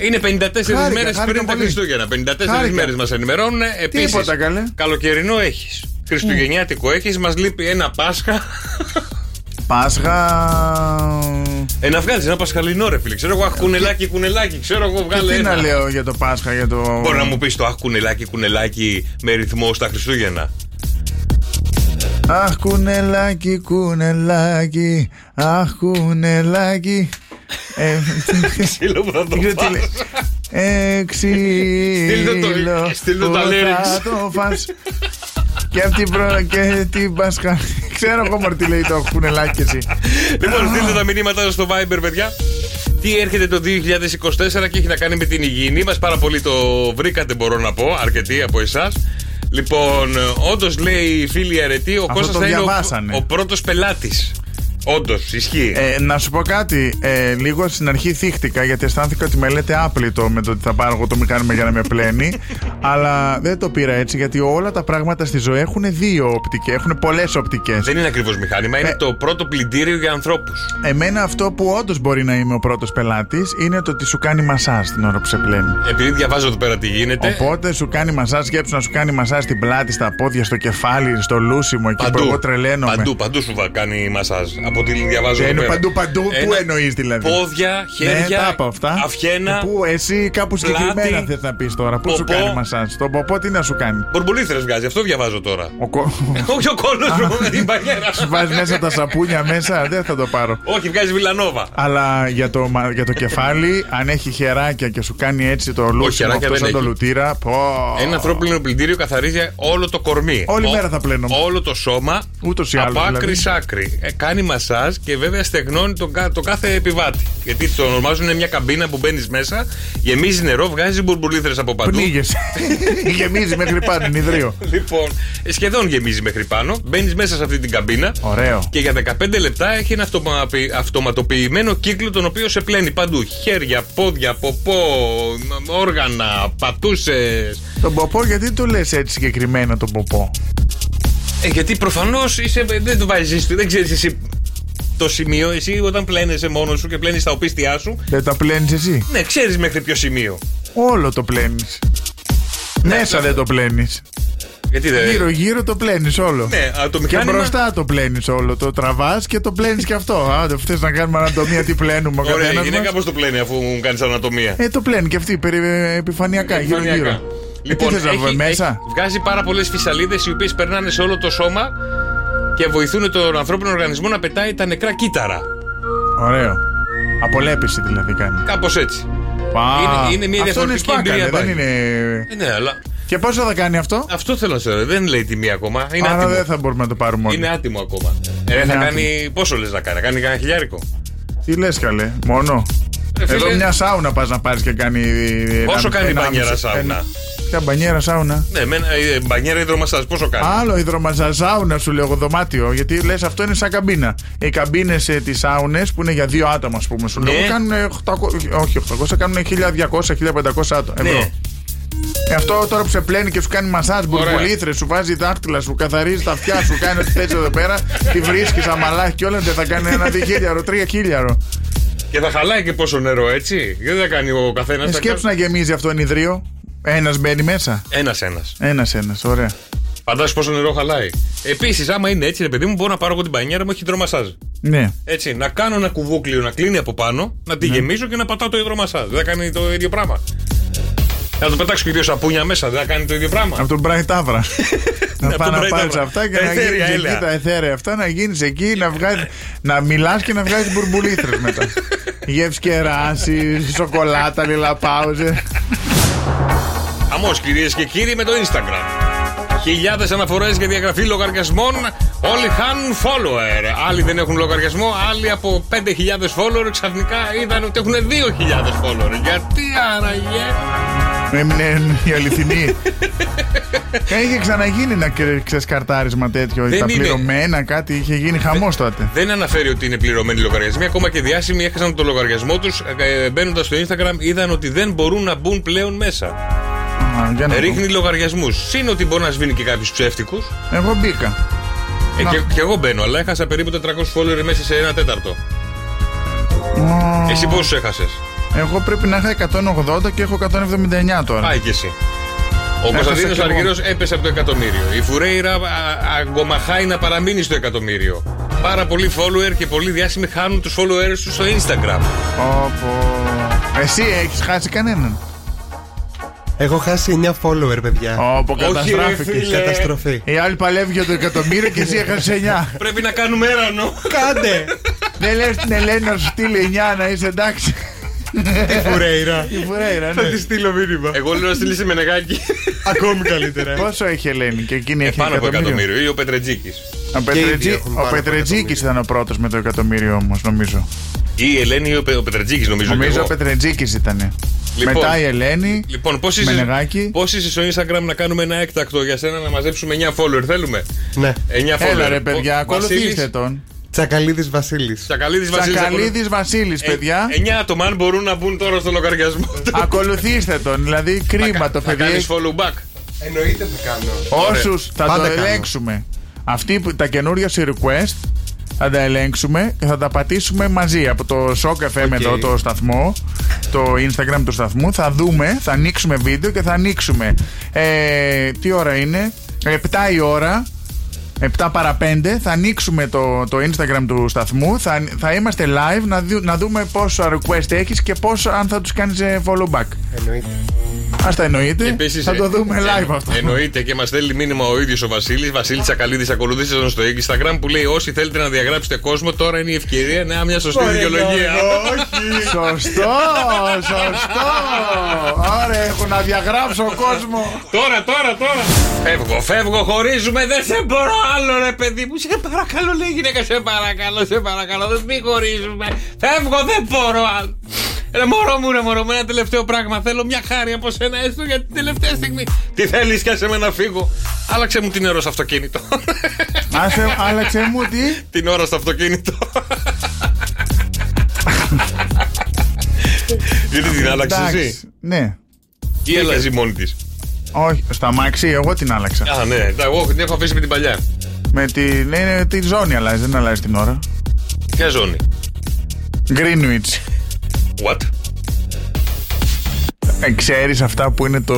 Είναι 54 Χάρηκα, μέρες χάρηκα πριν τα πολύ. Χριστούγεννα. 54 Χάρηκα. μέρες μας ενημερώνουν. Επίσης, Τίποτα, καλέ. καλοκαιρινό έχεις. Χριστουγεννιάτικο έχεις. Μας λείπει ένα Πάσχα. Πάσχα. Ε, να βγάλεις ένα Πασχαλινό ρε φίλε. Ξέρω εγώ, αχ, κουνελάκι, κουνελάκι. Ξέρω εγώ, Και βγάλε τι να ένα. λέω για το Πάσχα, για το. Μπορεί να μου πεις το αχ, κουνελάκι, κουνελάκι με ρυθμό στα Χριστούγεννα. Αχ, κουνελάκι, κουνελάκι. Αχ, κουνελάκι. Ε, Ξύλο που θα το δεν ξέρω τι φας. λέει. Ε, Στείλτε το- ξύλο στείλτε που τα θα lyrics. το φας. Και από την προ... και την Πάσχα. Ξέρω εγώ μωρέ τι λέει το κουνελάκι και εσύ. Λοιπόν, στείλτε τα μηνύματά σας στο Viber, παιδιά. Τι έρχεται το 2024 και έχει να κάνει με την υγιεινή μας. Πάρα πολύ το βρήκατε, μπορώ να πω, αρκετοί από εσάς. Λοιπόν, όντως λέει η φίλη αρετή, ο Αυτό Κώστας το θα είναι ο, διαβάσανε. ο πρώτος πελάτης. Όντως, ισχύει. Ε, να σου πω κάτι. Ε, λίγο στην αρχή θύχτηκα γιατί αισθάνθηκα ότι με λέτε άπλητο με το ότι θα πάρω εγώ το μηχάνημα για να με πλένει. αλλά δεν το πήρα έτσι γιατί όλα τα πράγματα στη ζωή έχουν δύο οπτικές. Έχουν πολλές οπτικές. Δεν είναι ακριβώς μηχάνημα, είναι Ε. το πρώτο πλυντήριο για ανθρώπους. Εμένα αυτό που όντως μπορεί να είμαι ο πρώτος πελάτης είναι το ότι σου κάνει μασάζ την ώρα που σε πλένει. Επειδή διαβάζω εδώ πέρα τι γίνεται. Οπότε σου κάνει μασάζ, σκέψου να σου κάνει μασάζ στην πλάτη, στα πόδια, στο κεφάλι, στο λούσιμο εκεί που εγώ τρελαίνομαι. παντού, παντού σου βα- κάνει μασάζ. Από ό,τι διαβάζω εδώ Είναι πέρα. παντού, παντού. Πού Ένα- εννοείς δηλαδή; Πόδια, Ναι, χέρια, τα είπα αυτά. αυχένα. Ε, Πού εσύ κάπου πλάτη, συγκεκριμένα θες να πεις τώρα; Πού σου ποπό. κάνει μασάζ; Τον ποπό τι να σου κάνει; Μπορμπολίθρε βγάζει, αυτό διαβάζω τώρα. Ο κο... Όχι ο κόλος μου, η μπαγιέρα. σου βάζει μέσα τα σαπούνια μέσα, δεν θα το πάρω. Όχι, βγάζει βιλανόβα. Αλλά για το, μα- για το κεφάλι, αν έχει χεράκια και σου κάνει έτσι το λούσιμο χεράκια αυτό δεν σαν το έχει. λουτήρα. Πω. Ένα ανθρώπινο πλυντήριο καθαρίζει όλο το κορμί. Όλη Ο- μέρα θα πλένομαι. Όλο το σώμα. Ούτως ή άλλως, Από άκρη δηλαδή. σ' άκρη. Ε, κάνει μασάζ και βέβαια στεγνώνει τον, κα- το κάθε επιβάτη. Γιατί το ονομάζουν είναι μια καμπίνα που μπαίνεις μέσα, γεμίζει νερό, βγάζει μπουρμπουλήθρε από παντού. Πνίγεσαι. Γεμίζει μέχρι πάνω, είναι ιδρύο. Λοιπόν, ε, σχεδόν γεμίζει μέχρι πάνω. Μπαίνεις μέσα σε αυτή την καμπίνα. Ωραίο. Και για 15 λεπτά έχει ένα αυτομα- αυτοματοποιημένο κύκλο τον οποίο σε πλένει παντού. Χέρια, πόδια, ποπό, μ- όργανα, πατούσες. Τον ποπό, γιατί το λες έτσι συγκεκριμένα τον ποπό; Ε, γιατί προφανώς δεν το βάζεις, δεν ξέρεις εσύ το σημείο. Εσύ όταν πλένεσαι μόνος σου και πλένεις τα οπίστια σου, Δεν τα πλένεις εσύ; ναι, ξέρεις μέχρι ποιο σημείο. Όλο το πλένεις. Μέσα δεν το πλένεις. Γιατί δεν. Γύρω-γύρω το πλένεις όλο. Ναι, α, το Και μηχάνημα. μπροστά το πλένεις όλο. Το τραβάς και το πλένεις και αυτό. Άντε, θες να κάνουμε ανατομία, τι πλένουμε ο Ωραία, η καθένας γυναίκα μας; πώ το πλένει αφού μου κάνεις ανατομία. Ε, το πλένει και αυτή περι, επιφανειακά, Επιφανειακά. γύρω-γύρω. Λοιπόν, ε, τι θες να έχει- βγει μέσα; έχει- βγάζει πάρα πολλές φυσαλίδες οι οποίες περνάνε σε όλο το σώμα και βοηθούν τον ανθρώπινο οργανισμό να πετάει τα νεκρά κύτταρα. Ωραίο. Απολέπιση δηλαδή κάνει. Κάπως έτσι. Πα. Είναι- είναι μια Αυτό διαφορετική σπάκανε, εμπειρία δεν πάλι. είναι. Ε, ναι, αλλά Και πόσο θα κάνει αυτό; Αυτό θέλω να σε ρωτήσω. Δεν λέει τιμή ακόμα. Είναι Άρα άτιμο. δεν θα μπορούμε να το πάρουμε όλοι. Είναι άτιμο ακόμα. Ε, θα άτιμο. κάνει. Πόσο λες να κάνει, θα κάνει κανένα χιλιάρικο; Τι λες, καλέ, μόνο. Ε, φίλε, Εδώ μια σάουνα πας να πάρεις και κάνει. Πόσο ένα- κάνει η ένα- μπανιέρα ένα- σάουνα; ένα- Ποια μπανιέρα σάουνα. Ναι, με ένα ε, μπανιέρα υδρομαστάζ, πόσο κάνει. Άλλο υδρομαζαζάουνα σου λέω εγώ δωμάτιο. Γιατί λες αυτό είναι σαν καμπίνα. Οι καμπίνες ε, τις σάουνες που είναι για δύο άτομα, ας πούμε, σου Ναι. λέω κάνουν 800, όχι 800, κάνουν 1200-1500 άτομα. Ευρώ. Ναι. Ε, αυτό τώρα που σε πλένει και σου κάνει μασάζ, μπουρμπουλήθρε, σου βάζει δάχτυλα, σου καθαρίζει τα αυτιά, σου κάνει ό,τι θες εδώ πέρα, τη βρίσκεις αμαλάχη και όλα δεν θα κάνει ένα διχίλιαρο, τρία χίλιαρο. Και θα χαλάει και πόσο νερό, έτσι. Δεν θα κάνει ο καθένας. Ε, σκέψου να γεμίζει αυτό ενιδρίο. Ένας μπαίνει μέσα. Ένα-ένα. Ένα-ένα, ωραία. Φαντάζεσαι πόσο νερό χαλάει. Επίσης, άμα είναι έτσι, ρε παιδί μου, μπορώ να πάρω εγώ την μπανιέρα μου, έχει υδρομασάζ. Ναι. Έτσι, να κάνω ένα κουβούκλιο να κλείνει από πάνω, να τη γεμίσω και να πατάω το υδρομασάζ. Δεν θα κάνει το ίδιο πράγμα. Να το πετάξω και δύο σαπούνια μέσα, δεν θα κάνει το ίδιο πράγμα. Από τον Μπράι Τάβρα. να Από πάει τον να Bright πάρει Tavra. αυτά και Τα να εθέρια, γίνει εκεί έλαια. τα εθέρια αυτά, να γίνεις εκεί, να, βγάζει, να μιλάς και να βγάζει μπουρμπουλήθρες μετά. Γεύση κεράσι, σοκολάτα, λιλαπάουζε. Χαμός κυρίες και κύριοι με το Instagram. Χιλιάδες αναφορές για διαγραφή λογαριασμών. Όλοι χάνουν follower. Άλλοι δεν έχουν λογαριασμό. Άλλοι από 5.000 follower ξαφνικά είδαν ότι έχουν 2.000 follower. Γιατί άραγε; Έμεινε η αληθινή. Είχε ξαναγίνει ένα κρε- ξεσκαρτάρισμα τέτοιο. Δεν τα είναι. πληρωμένα, κάτι είχε γίνει χαμός τότε. Δεν αναφέρει ότι είναι πληρωμένοι λογαριασμοί. Ακόμα και διάσημοι έχασαν το λογαριασμό τους. Μπαίνοντας στο Instagram, είδαν ότι δεν μπορούν να μπουν πλέον μέσα. Α, για να δω. Ρίχνει λογαριασμούς. Συν ότι μπορεί να σβήνει και κάποιους ψεύτικους. Εγώ μπήκα. Ε, Να. και, και εγώ μπαίνω, αλλά έχασα περίπου 400 follower μέσα σε ένα τέταρτο. Ω, Εσύ πόσους έχασες; Εγώ πρέπει να είχα 180 και έχω 179 τώρα. Πάει και εσύ. Ο Έχασα Κωνσταντίνος κι εγώ. Αργυρός έπεσε από το εκατομμύριο. Η Φουρέιρα α, αγκομαχάει να παραμείνει στο εκατομμύριο. Πάρα πολλοί follower και πολλοί διάσημοι χάνουν τους followers τους στο Instagram. Όπο. Εσύ έχεις χάσει κανέναν; Έχω χάσει 9 follower, παιδιά. Όπο Όχι, ρε καταστράφηκες. φίλε. Καταστροφή. Η άλλη παλεύει για το εκατομμύριο και εσύ έχασες 9. Πρέπει να κάνουμε έρανο. Κάντε! Δεν λες την Ελένη να σου στείλει 9 να είσαι εντάξει. Τι φουρέιρα. Η Φουρέιρα, Θα τη ναι. στείλω μήνυμα. Εγώ λέω να στείλει σε μενεγάκι. Ακόμη καλύτερα. Πόσο έχει η Ελένη και εκείνη έχει Ε, Πάνω από εκατομμύριο; εκατομμύριο. Ή ο Πετρετζίκης. Ο, Και οι δύο Πετρετζή, έχουν ο πάνω από Πετρετζίκης εκατομμύριο. ήταν ο πρώτος με το εκατομμύριο όμως, νομίζω. Ή η Ελένη ή ο, Πε- ο Πετρετζίκης, νομίζω. και Νομίζω ο εγώ. Πετρετζίκης ήταν. Λοιπόν. Μετά η Ελένη. Λοιπόν, πώς είσαι, Μενεγάκι. πώς είσαι στο Instagram να κάνουμε ένα έκτακτο για σένα να μαζέψουμε 9 follower, θέλουμε; Ναι. 9 follower. Έλα ρε παιδιά, Ο- ακολουθήστε Βασίλης, τον. Τσακαλίδης Βασίλης. Τσακαλίδης Βασίλης. Τσακαλίδης Βασίλης, Ε, παιδιά. 9 άτομα αν μπορούν να μπουν τώρα στο λογαριασμό του. Ακολουθήστε τον. Δηλαδή κρίμα το Θα παιδί. κάνεις follow back. Εννοείται θα κάνω. Όσους θα Πάντα το κάνω. ελέγξουμε. Αυτοί που τα καινούργια σε request θα τα ελέγξουμε και θα τα πατήσουμε μαζί από το Shock FM εδώ το σταθμό, το Instagram του σταθμού. Θα δούμε, θα ανοίξουμε βίντεο και θα ανοίξουμε. Ε, τι ώρα είναι, 7 η ώρα. 7 παρα 5 θα ανοίξουμε το, το Instagram του σταθμού θα, θα είμαστε live να, δου- να δούμε πόσο request έχεις και πόσο αν θα τους κάνεις ε, follow back Εννοείται. Ας τα εννοείτε Επίσης, θα το ε, δούμε ε, live αυτό Εννοείται και μας στέλνει μήνυμα ο ίδιος ο Βασίλης. Βασίλη Τσακαλίδης, ακολουθήστε τον στο Instagram που λέει: Όσοι θέλετε να διαγράψετε κόσμο, τώρα είναι η ευκαιρία να μια σωστή δικαιολογία. Σωστό, σωστό. Ωραία, έχω να διαγράψω κόσμο. Τώρα, τώρα, τώρα. Φεύγω, φεύγω, χωρίζουμε. Δεν σε μπορώ άλλο, ρε παιδί μου. Σε παρακαλώ, λέει η γυναίκα, σε παρακαλώ, σε παρακαλώ. Δεν μη χωρίζουμε. Φεύγω, δεν μπορώ άλλο. Ρε μωρό μου, ρε μωρό μου, ένα τελευταίο πράγμα. Θέλω μια χάρη από σένα έστω για την τελευταία στιγμή. Τι θέλεις και άσε με να φύγω. Άλλαξε μου την ώρα στο αυτοκίνητο. Άσε, άλλαξε μου τι; την ώρα στο αυτοκίνητο. Γιατί την άλλαξες Εντάξει, εσύ; Ναι. Ή άλλαζε μόνη της; Όχι, στα μάξι, εγώ την άλλαξα. Α, ναι, εντάξει, εγώ την έχω αφήσει με την παλιά. Με τη, ναι, ναι, τη ζώνη αλλάζει, δεν αλλάζει την ώρα. Ποια ζώνη; Greenwich. What? Ε, ξέρεις αυτά που είναι το.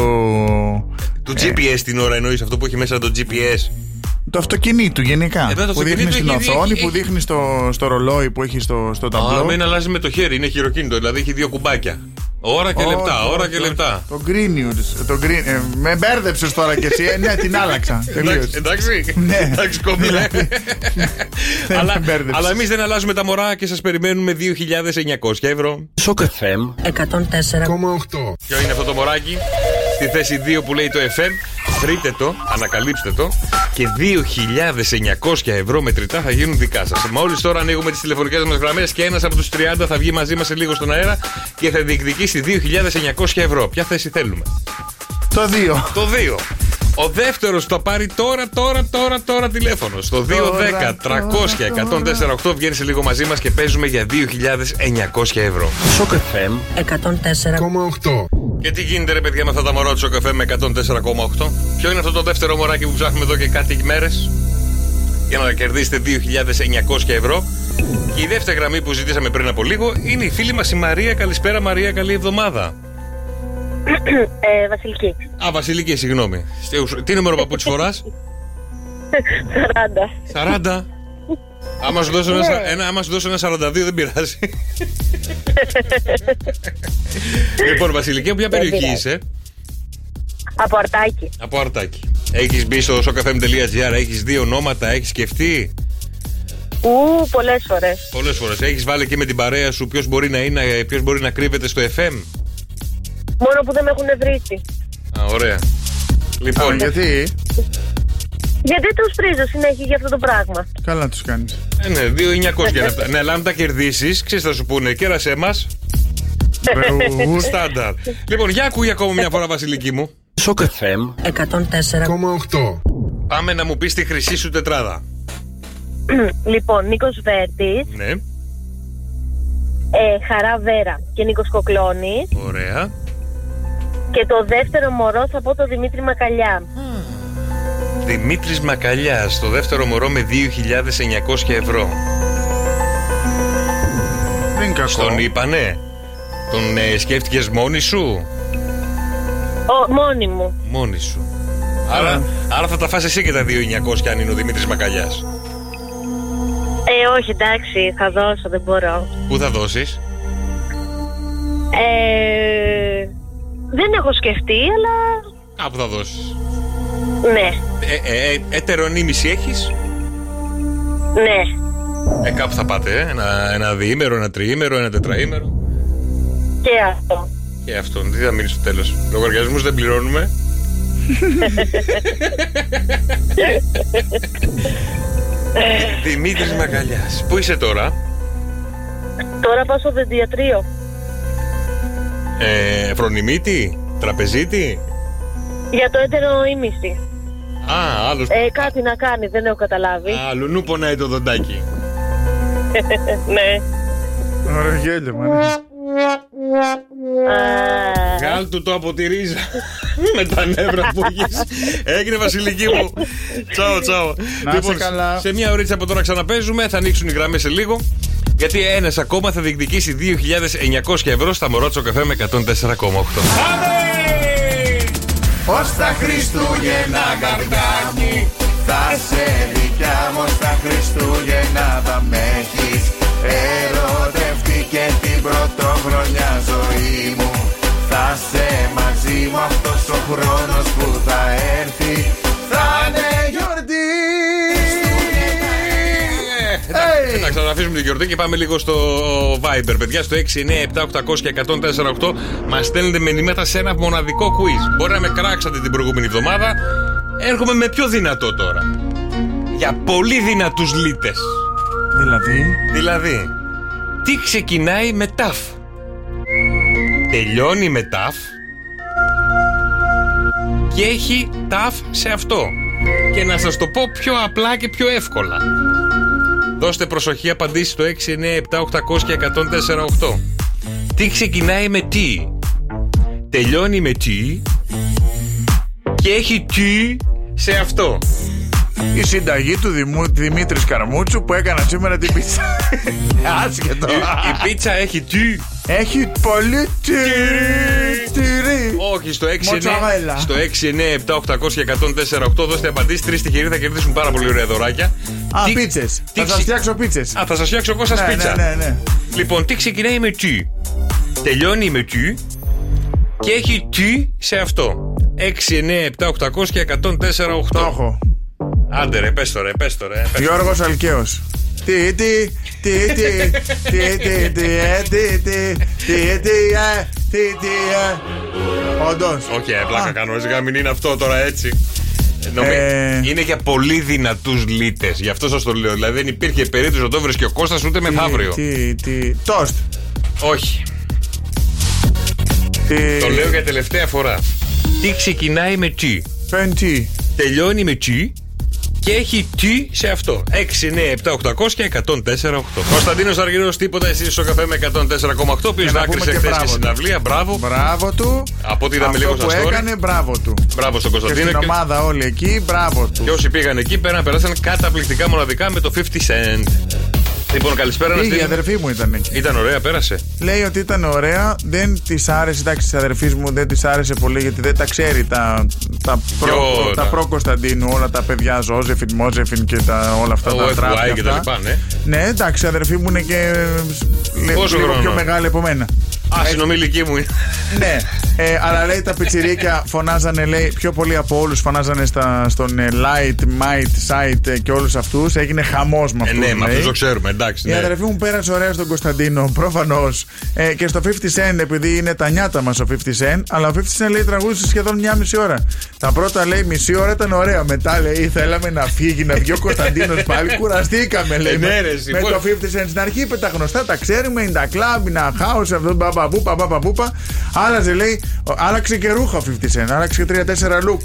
Το GPS την ώρα εννοείς αυτό που έχει μέσα το GPS. Το αυτοκινήτου γενικά. Ε, βέβαια, το που δείχνεις αυτοκίνητο στην έχει- οθόνη, έχει- που δείχνεις στο, στο ρολόι που έχει στο, στο Α, ταμπλό. μην αλλάζει με το χέρι, είναι χειροκίνητο, δηλαδή έχει δύο κουμπάκια. Ώρα και Όχι, λεπτά, όχι, ώρα και όχι. λεπτά. Το Greenwich. Το green, ε, με μπέρδεψες τώρα κι εσύ. Ε, ναι, την άλλαξα. Εντάξει, Τελείως. εντάξει, Ναι. εντάξει κόμπλε. αλλά με μπέρδεψες. αλλά εμείς δεν αλλάζουμε τα μωρά και σας περιμένουμε 2.900 ευρώ. Shock FM 104,8 Ποιο είναι αυτό το μωράκι, στη θέση 2 που λέει το FM. Βρείτε το, ανακαλύψτε το και 2.900 ευρώ μετρητά θα γίνουν δικά σας. Μόλι τώρα ανοίγουμε τις τηλεφωνικές μας γραμμές και ένας από τους 30 θα βγει μαζί μας σε λίγο στον αέρα και θα διεκδικήσει 2.900 ευρώ. Ποια θέση θέλουμε; Το 2. Το 2. Ο δεύτερος θα πάρει τώρα, τώρα, τώρα, τώρα τηλέφωνο. Στο 210-300-1048 βγαίνει σε λίγο μαζί μας και παίζουμε για 2.900 ευρώ. Σοκ FM 104,8. Και τι γίνεται ρε παιδιά με αυτά τα μωρά του καφέ με 104,8. Ποιο είναι αυτό το δεύτερο μωράκι που ψάχνουμε εδώ και κάτι μέρες; Για να κερδίσετε 2.900 ευρώ. Και η δεύτερη γραμμή που ζητήσαμε πριν από λίγο είναι η φίλη μας η Μαρία. Καλησπέρα Μαρία, καλή εβδομάδα. Ε, Βασιλική. Α, Βασιλική, συγγνώμη. Τι νούμερο παπούτσι φοράς, 40. 40. Άμα σου δώσω ένα, ένα, άμα σου δώσω ένα 42 δεν πειράζει. λοιπόν, Βασιλική, από ποια περιοχή πειράζει. είσαι; Από αρτάκι. Από Αρτάκι. Έχεις μπει στο sokafm.gr, έχεις δει ονόματα, έχεις σκεφτεί; Ου, πολλές φορές. Πολλές φορές. Έχεις βάλει και με την παρέα σου ποιος μπορεί να είναι, ποιος μπορεί να κρύβεται στο FM. Μόνο που δεν με έχουν βρήσει. Α, ωραία. Λοιπόν, γιατί; Γιατί τους πρίζω συνέχεια για αυτό το πράγμα. Καλά τους κάνεις. ε, ναι, 2.900 για να Ναι, αλλά αν τα κερδίσεις, ξέρεις θα σου πούνε, κέρασε μα. Στάνταρ. λοιπόν, για ακούει ακόμα μια φορά, Βασιλική μου. Σοκ FM 104,8. Πάμε να μου πεις τη χρυσή σου τετράδα. λοιπόν, Νίκος Βέρτης, Ναι, ε, Χαρά Βέρα και Νίκος Κοκλώνης. ωραία. Και το δεύτερο μωρό θα πω το Δημήτρη Μακαλιά. Δημήτρης Μακαλιάς, το δεύτερο μωρό με 2.900 ευρώ. Δεν είναι κακό. Στον είπανε; Τον ε, σκέφτηκες μόνη σου; Ο, μόνη μου. Μόνη σου. Άρα, άρα θα τα φας εσύ και τα 2.900 αν είναι ο Δημήτρης Μακαλιάς. Ε, όχι, εντάξει, θα δώσω, δεν μπορώ. Πού θα δώσεις; Ε, δεν έχω σκεφτεί, αλλά Κάπου θα δώσεις. ναι, Ε, ε, ε, ετερονίμηση έχεις; ναι. Ε, κάπου θα πάτε, ε. Ένα, ένα διήμερο, ένα τριήμερο, ένα τετραήμερο. Και αυτό. Και αυτό, τι θα μείνεις στο τέλος. Λογαριασμούς δεν πληρώνουμε. Δημήτρης Μακαλιάς. Πού είσαι τώρα; Τώρα πάω στο δεντιατρίο. Ε, φρονιμίτη, τραπεζίτη. Για το έτερο ήμιση. Α, άλλος. Ε, κάτι να κάνει, δεν έχω καταλάβει. Α, λουνού πονάει το δοντάκι. ναι. Ωραίο γέλιο, μάνα. Α, Βγάλ του το από τη ρίζα. Με τα νεύρα που έχεις. Έγινε Βασιλική μου. Τσάω, τσάω. Να είσαι καλά. σε μια ωρίτσα από τώρα ξαναπέζουμε. Θα ανοίξουν οι γραμμές σε λίγο. Γιατί ένας ακόμα θα διεκδικήσει 2.900 ευρώ στα μωρότσο καφέ με 104,8. Ως τα Χριστούγεννα καρδάκι Θα σε δικιά μου στα Χριστούγεννα θα με έχεις Ερωτευτεί και την πρωτοχρονιά ζωή μου Θα σε μαζί μου αυτός ο χρόνος που θα έρθει Θα είναι ξαναφήσουμε την γιορτή και πάμε λίγο στο Viber. Παιδιά, στο 697-800 και 104,8 μας στέλνετε μηνύματα σε ένα μοναδικό quiz. Μπορεί να με κράξατε την προηγούμενη εβδομάδα. Έρχομαι με πιο δυνατό τώρα. Για πολύ δυνατούς λίτες. Δηλαδή; Δηλαδή, τι ξεκινάει με ταφ. Τελειώνει με ταφ και έχει ταφ σε αυτό. Και να σας το πω πιο απλά και πιο εύκολα. Δώστε προσοχή απαντήσει στο 697 800 και 104,8. Τι ξεκινάει με τι; Τελειώνει με τι και έχει τι σε αυτό. η συνταγή του Δημού, Δημήτρης Καρμούτσου που έκανα σήμερα την πίτσα Άσχετο Η, η πίτσα έχει τι; Έχει πολύ τυρί τυρί Όχι, στο 6, Μοτσαρέλα. στο 6, 9, 7, 800 και 104, 8 δώστε απαντήσει. Τρεις τυχεροί θα κερδίσουν πάρα πολύ ωραία δωράκια. Α, Τι- πίτσες τι Θα σας ξε- φτιάξω πίτσες Α, θα σα φτιάξω εγώ σα Ναι, πίτσα. ναι, ναι, ναι. Λοιπόν, τι ξεκινάει με τι. Τελειώνει με τι. Και έχει τι σε αυτό. 6, 9, 7, 800 και 104, 8. Το έχω Άντε ρε, πες το ρε, πες το ρε. πες το. Γιώργος Αλκαίος Τι, τι, τι, τι, τι, τι, τι, ε, τι, τι, τι, τι, ε, τι, τι, τι, ε. Όντω. Όχι, ε, πλάκα κάνω. Σιγά μην είναι αυτό τώρα έτσι. Νομι... Ε. Είναι για πολύ δυνατούς λίτες. Γι' αυτό σας το λέω. Δηλαδή δεν υπήρχε περίπτωση να το βρει και ο Κώστας ούτε μεθαύριο. Τι, τι. Τόστ. Όχι. Τι. Το λέω για τελευταία φορά. Τι ξεκινάει με τσι. Πέντι. Τελειώνει με τσι και έχει τσι σε αυτό. 6, 9, 7, 800 και 104, 8. Κωνσταντίνος Αργυρός, τίποτα εσύ στο καφέ με 104,8. Ο οποίος Για να πούμε δάκρυσε και χθε μπράβο στη του. συναυλία. Μπράβο. Μπράβο του. Από ό,τι είδαμε Αυτό λίγο που στα story. έκανε, μπράβο του. Μπράβο στον Και Κωνσταντίνο. στην Και, ομάδα όλοι εκεί, μπράβο του. και όσοι πήγαν εκεί πέραν περάσαν καταπληκτικά μοναδικά με το 50 Cent. Λοιπόν, καλησπέρα να Πήγε, η στείλουμε. αδερφή μου ήταν εκεί. Ήταν ωραία, πέρασε. Λέει ότι ήταν ωραία, δεν της άρεσε, εντάξει, της αδερφής μου δεν της άρεσε πολύ γιατί δεν τα ξέρει τα, τα, προ, Ποιο, τα τα- προ Κωνσταντίνου, όλα τα παιδιά, Ζώζεφιν, Μόζεφιν και τα, όλα αυτά Ο τα FBI τράπια. και τα λοιπά, ναι. Ναι, εντάξει, η αδερφή μου είναι και λέ- Πόσο λίγο χρόνο; πιο μεγάλη από μένα. Α, συνομιλική μου είναι. Ναι, ε, αλλά λέει τα πιτσιρίκια φωνάζανε, λέει, πιο πολύ από όλους φωνάζανε στα, στον ε, Light, Might, Sight ε, και όλους αυτούς. Έγινε χαμός με Ε, αυτούς. ναι, με αυτούς το ξέρουμε, εντάξει. Η ναι. αδερφή μου πέρασε ωραία στον Κωνσταντίνο, προφανώς. Ε, και στο 50 Cent, επειδή είναι τα νιάτα μας ο 50 Cent, αλλά ο 50 Cent λέει τραγούδισε σχεδόν μια μισή ώρα. Τα πρώτα λέει μισή ώρα ήταν ωραία. Μετά λέει θέλαμε να φύγει, να βγει ο Κωνσταντίνος πάλι. Κουραστήκαμε, λέει. Ε, ναι, με, ρε, εσύ, με πώς- το 50 Cent. Στην αρχή είπε τα γνωστά, τα ξέρουμε, είναι τα κλαμπ, είναι house, αυτό, μπαμπαπούπα, μπαμπαπούπα. Άλλαζε, λέει, ο- άλλαξε και ρούχα ο 50 Cent, άλλαξε και 3-4 look.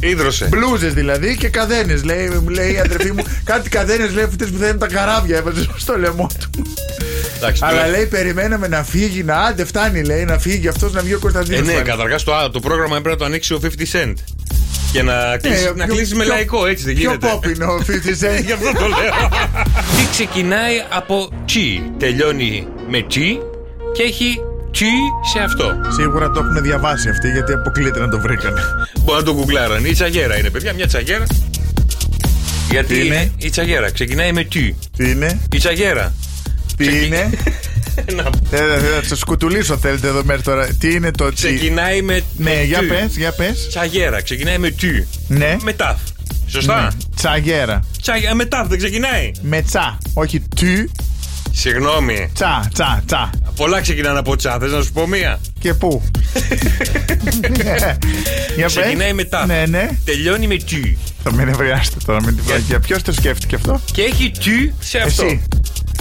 Ίδρωσε. Μπλούζες δηλαδή και καδένες. Λέει, λέει η αδερφή μου, κάτι καδένες λέει αυτές που θέλουν τα καράβια. Έβαζε στο λαιμό του. Εντάξει, Αλλά τώρα- λέει, περιμέναμε να φύγει, να άντε, φτάνει, λέει, να φύγει αυτός να βγει ο Κωνσταντίνος. Ε, ναι, καταρχάς το, το πρόγραμμα έπρεπε να το ανοίξει ο 50 Cent. Και να κλείσει, να κλείσει με λαϊκό, έτσι δεν γίνεται. Ε, Πιο pop είναι ο 50 Cent. Γι' αυτό το λέω. Τι ξεκινάει από τσι, τελειώνει με τσι και έχει τσι σε αυτό; Σίγουρα το έχουν διαβάσει αυτοί γιατί αποκλείεται να το βρήκανε. Μπορεί να το γκουγκλάραν. Η τσαγέρα είναι, παιδιά, μια τσαγέρα. Γιατί Τι είναι; η τσαγέρα ξεκινάει με τσι. Τι είναι, Η τσαγέρα. τι Ξεκι- είναι; Να- Θέλω να σα σκουτουλήσω θέλετε εδώ μέσα τώρα. Τι είναι το τσι. Ξεκινάει με. Ναι, με για τσι. πες, για πες. Τσαγέρα, ξεκινάει με τσι. Ναι. Με ταφ. Σωστά; Ναι. Τσαγέρα. Τσαγέρα, με ταφ δεν ξεκινάει. Με τσα. Όχι του. Συγγνώμη. Τσα, τσα, τσα. Πολλά ξεκινάνε από τσα. Θες να σου πω μία; Και πού; Για πες. Ξεκινάει με ταφ. Ναι, ναι. Τελειώνει με τσι. Θα με νευριάσετε τώρα με την πλακία. Ποιος το σκέφτηκε αυτό; Και έχει τσι σε αυτό. Εσύ.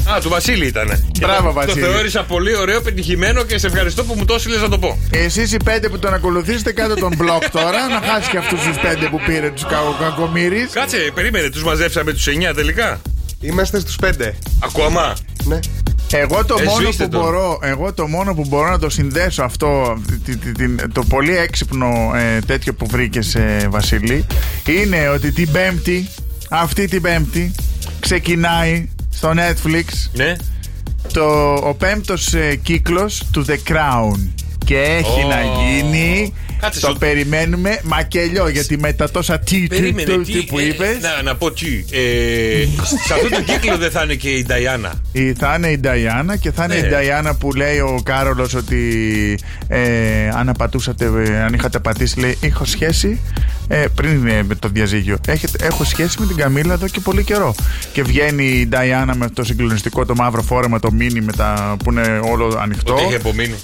Α, του Βασίλη ήταν. Μπράβο, Βασίλη. Το θεώρησα πολύ ωραίο, πετυχημένο και σε ευχαριστώ που μου το έστειλες να το πω. Εσείς οι πέντε που τον ακολουθήσετε, κάντε τον μπλοκ τώρα. να χάσει και αυτούς τους πέντε που πήρε τους κακομίρι. Κάτσε, περίμενε, τους μαζέψαμε τους 9 τελικά; Είμαστε στους πέντε. Ακόμα; Ναι. Εγώ το, Ε, μόνο σβήστε που τον. μπορώ, εγώ το μόνο που μπορώ να το συνδέσω αυτό, τη- τη- την- το πολύ έξυπνο ε, τέτοιο που βρήκες ε, Βασίλη, είναι ότι την Πέμπτη, αυτή την Πέμπτη, ξεκινάει στο Netflix Ναι. το, ο πέμπτος ε, κύκλος του The Crown. Και έχει Ω. να γίνει. Κάτσε, το στο- περιμένουμε μακελιό γιατί με τα τόσα τι, τι, Περίμενε, τι, τι που ε, είπες. Να, να πω τι. Ε, σε αυτό το κύκλο δεν θα είναι και η Νταϊάννα. Θα είναι η Νταϊάννα και θα είναι Ναι. η Νταϊάννα που λέει ο Κάρολος ότι ε, αν απατούσατε, ε, αν είχατε πατήσει, λέει: Έχω σχέση ε, πριν ε, με το διαζύγιο. Έχετε, έχω σχέση με την Καμίλα εδώ και πολύ καιρό. Και βγαίνει η Νταϊάννα με το συγκλονιστικό το μαύρο φόρεμα, το μίνι με τα, που είναι όλο ανοιχτό. Ότι έχει απομείνει.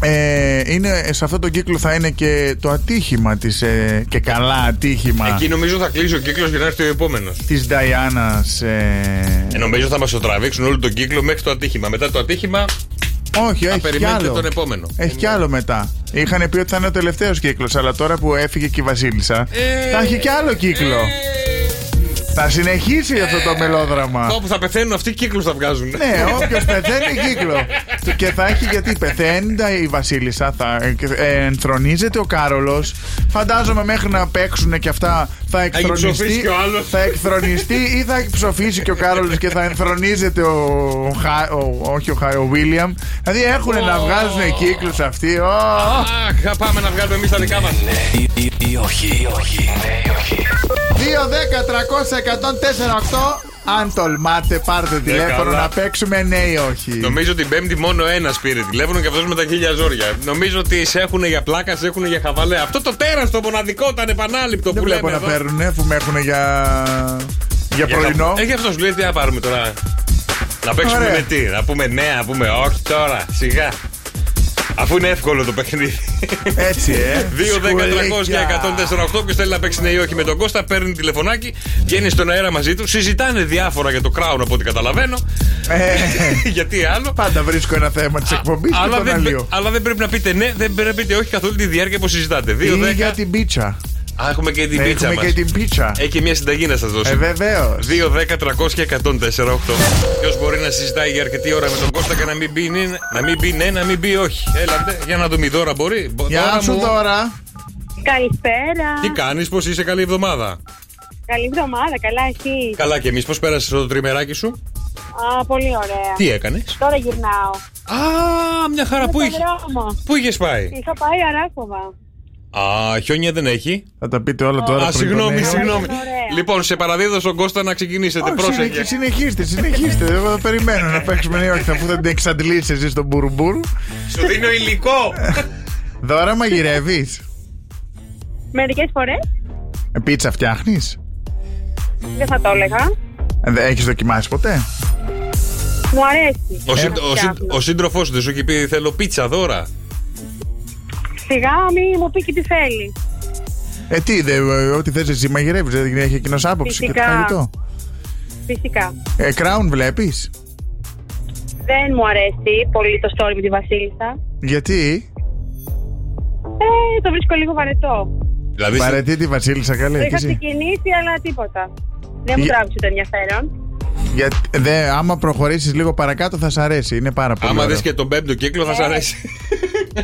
Ε, είναι, σε αυτό το κύκλο θα είναι και το ατύχημα της, ε, και καλά ατύχημα Εκεί νομίζω θα κλείσει ο κύκλος για να έρθει ο επόμενος. της Νταϊάννας ε, Ε, νομίζω θα μας το τραβήξουν όλο τον κύκλο μέχρι το ατύχημα. Μετά το ατύχημα όχι έχει κι περιμένετε άλλο τον επόμενο. έχει κι άλλο μετά είχαν πει ότι θα είναι ο τελευταίος κύκλος αλλά τώρα που έφυγε και η Βασίλισσα Ε, θα έχει κι άλλο κύκλο θα συνεχίσει αυτό το μελόδραμα Όπου θα πεθαίνουν αυτοί κύκλους θα βγάζουν. ναι, όποιος πεθαίνει κύκλο. και θα έχει γιατί πεθαίνει η Βασίλισσα, θα ε, ενθρονίζεται ο Κάρολος. Φαντάζομαι μέχρι να παίξουν και αυτά θα εξοφήσει εκθρονιστεί. και ο άλλος. Θα εκθρονιστεί ή θα ψοφήσει και ο Κάρολος και θα ενθρονίζεται ο, ο, Χα- ο- όχι ο, Χα- ο Βίλιαμ. Δηλαδή έχουν να βγάζουν κύκλους αυτοί. Ω, Αχ, πάμε να βγάλουμε εμείς τα δικά μας. Ή όχι, όχι. 2, 10, 300, 104, 8. Αν τολμάτε, πάρτε τηλέφωνο καλά. να παίξουμε ναι ή όχι. Νομίζω την Πέμπτη μόνο ένας πήρε τηλέφωνο και αυτός με τα χίλια ζόρια. Νομίζω ότι σε έχουν για πλάκα, σε έχουν για χαβαλέ. Αυτό το τέρας το μοναδικό, το ανεπανάληπτο Δεν που βλέπω λέμε να εδώ. παίρνουν αφού με έχουν για, για Για πρωινό. χα- Έχει αυτός σου λέει τι να πάρουμε τώρα. Να παίξουμε Ωραία. με τι, να πούμε ναι, να πούμε όχι τώρα, σιγά. Αφού είναι εύκολο το παιχνίδι. Έτσι, ε. 2, 10, 300 και 148. Ποιος θέλει να παίξει ναι ή όχι με τον Κώστα, παίρνει τηλεφωνάκι, βγαίνει στον αέρα μαζί του, συζητάνε διάφορα για το Crown από ό,τι καταλαβαίνω. Ε, Γιατί άλλο. πάντα βρίσκω ένα θέμα της εκπομπής και Αλλά τον δεν, αλλιώ. αλλά δεν πρέπει να πείτε ναι, δεν πρέπει να πείτε όχι καθ' όλη τη διάρκεια που συζητάτε. 2, Ή 10. για την πίτσα. Α, έχουμε και την πίτσα Έχουμε μας. και την πίτσα. Έχει και μια συνταγή να σας δώσω. Ε, βεβαίως. 2, 10, 300 και 104, 8. Ποιος μπορεί να συζητάει για αρκετή ώρα με τον Κώστα και να μην πει ναι, να μην πει, ναι, να μην πει όχι. Έλατε, για να δούμε η δώρα μπορεί. Γεια Δώρα σου μου. τώρα. Καλησπέρα. Τι κάνεις, πώς είσαι, καλή εβδομάδα. Καλή εβδομάδα, καλά εσύ. Καλά και εμείς, πώς πέρασες το τριμεράκι σου; Α, πολύ ωραία. Τι έκανες; Τώρα γυρνάω. Α, μια χαρά. Πού Στο είχε, δρόμο. πού είχες πάει; Είχα πάει αράκοβα. Α, χιόνια δεν έχει. Θα τα πείτε όλα τώρα. Α, πριν συγγνώμη, τον συγγνώμη. Ωραία. Λοιπόν, σε παραδίδω στον Κώστα να ξεκινήσετε. Όχι, Πρόσεχε. συνεχι- συνεχίστε, συνεχίστε. Εγώ θα περιμένω να παίξουμε ή όχι, αφού δεν την εξαντλήσει εσύ στον μπουρμπούρ. Σου δίνω υλικό. Δώρα μαγειρεύεις; Μερικές φορές Πίτσα φτιάχνεις; δεν θα το έλεγα. Έχεις δοκιμάσει ποτέ; Μου αρέσει. Ο, συν, Ε, ο, συν, φτιάχνω. ο σύντροφός σου δεν σου έχει πει θέλω πίτσα δώρα. Σιγά μη μου πει και τι θέλει. Ε, τι, δε, ε, ό,τι θες εσύ μαγειρεύεις, δεν έχει εκείνος άποψη και το Φυσικά. φαγητό. Φυσικά. Ε, Crown βλέπεις; Δεν μου αρέσει πολύ το story με τη Βασίλισσα. Γιατί; Ε, το βρίσκω λίγο βαρετό. Δηλαδή, παρετεί τη Βασίλισσα καλέ. Το τι είχα ζει- ξεκινήσει, αλλά τίποτα. Δεν μου Για- τράβηξε το ενδιαφέρον. Γιατί, δε, άμα προχωρήσεις λίγο παρακάτω θα σ' αρέσει. Είναι πάρα πολύ άμα ωραίο. δεις και τον πέμπτο κύκλο θα σ' αρέσει.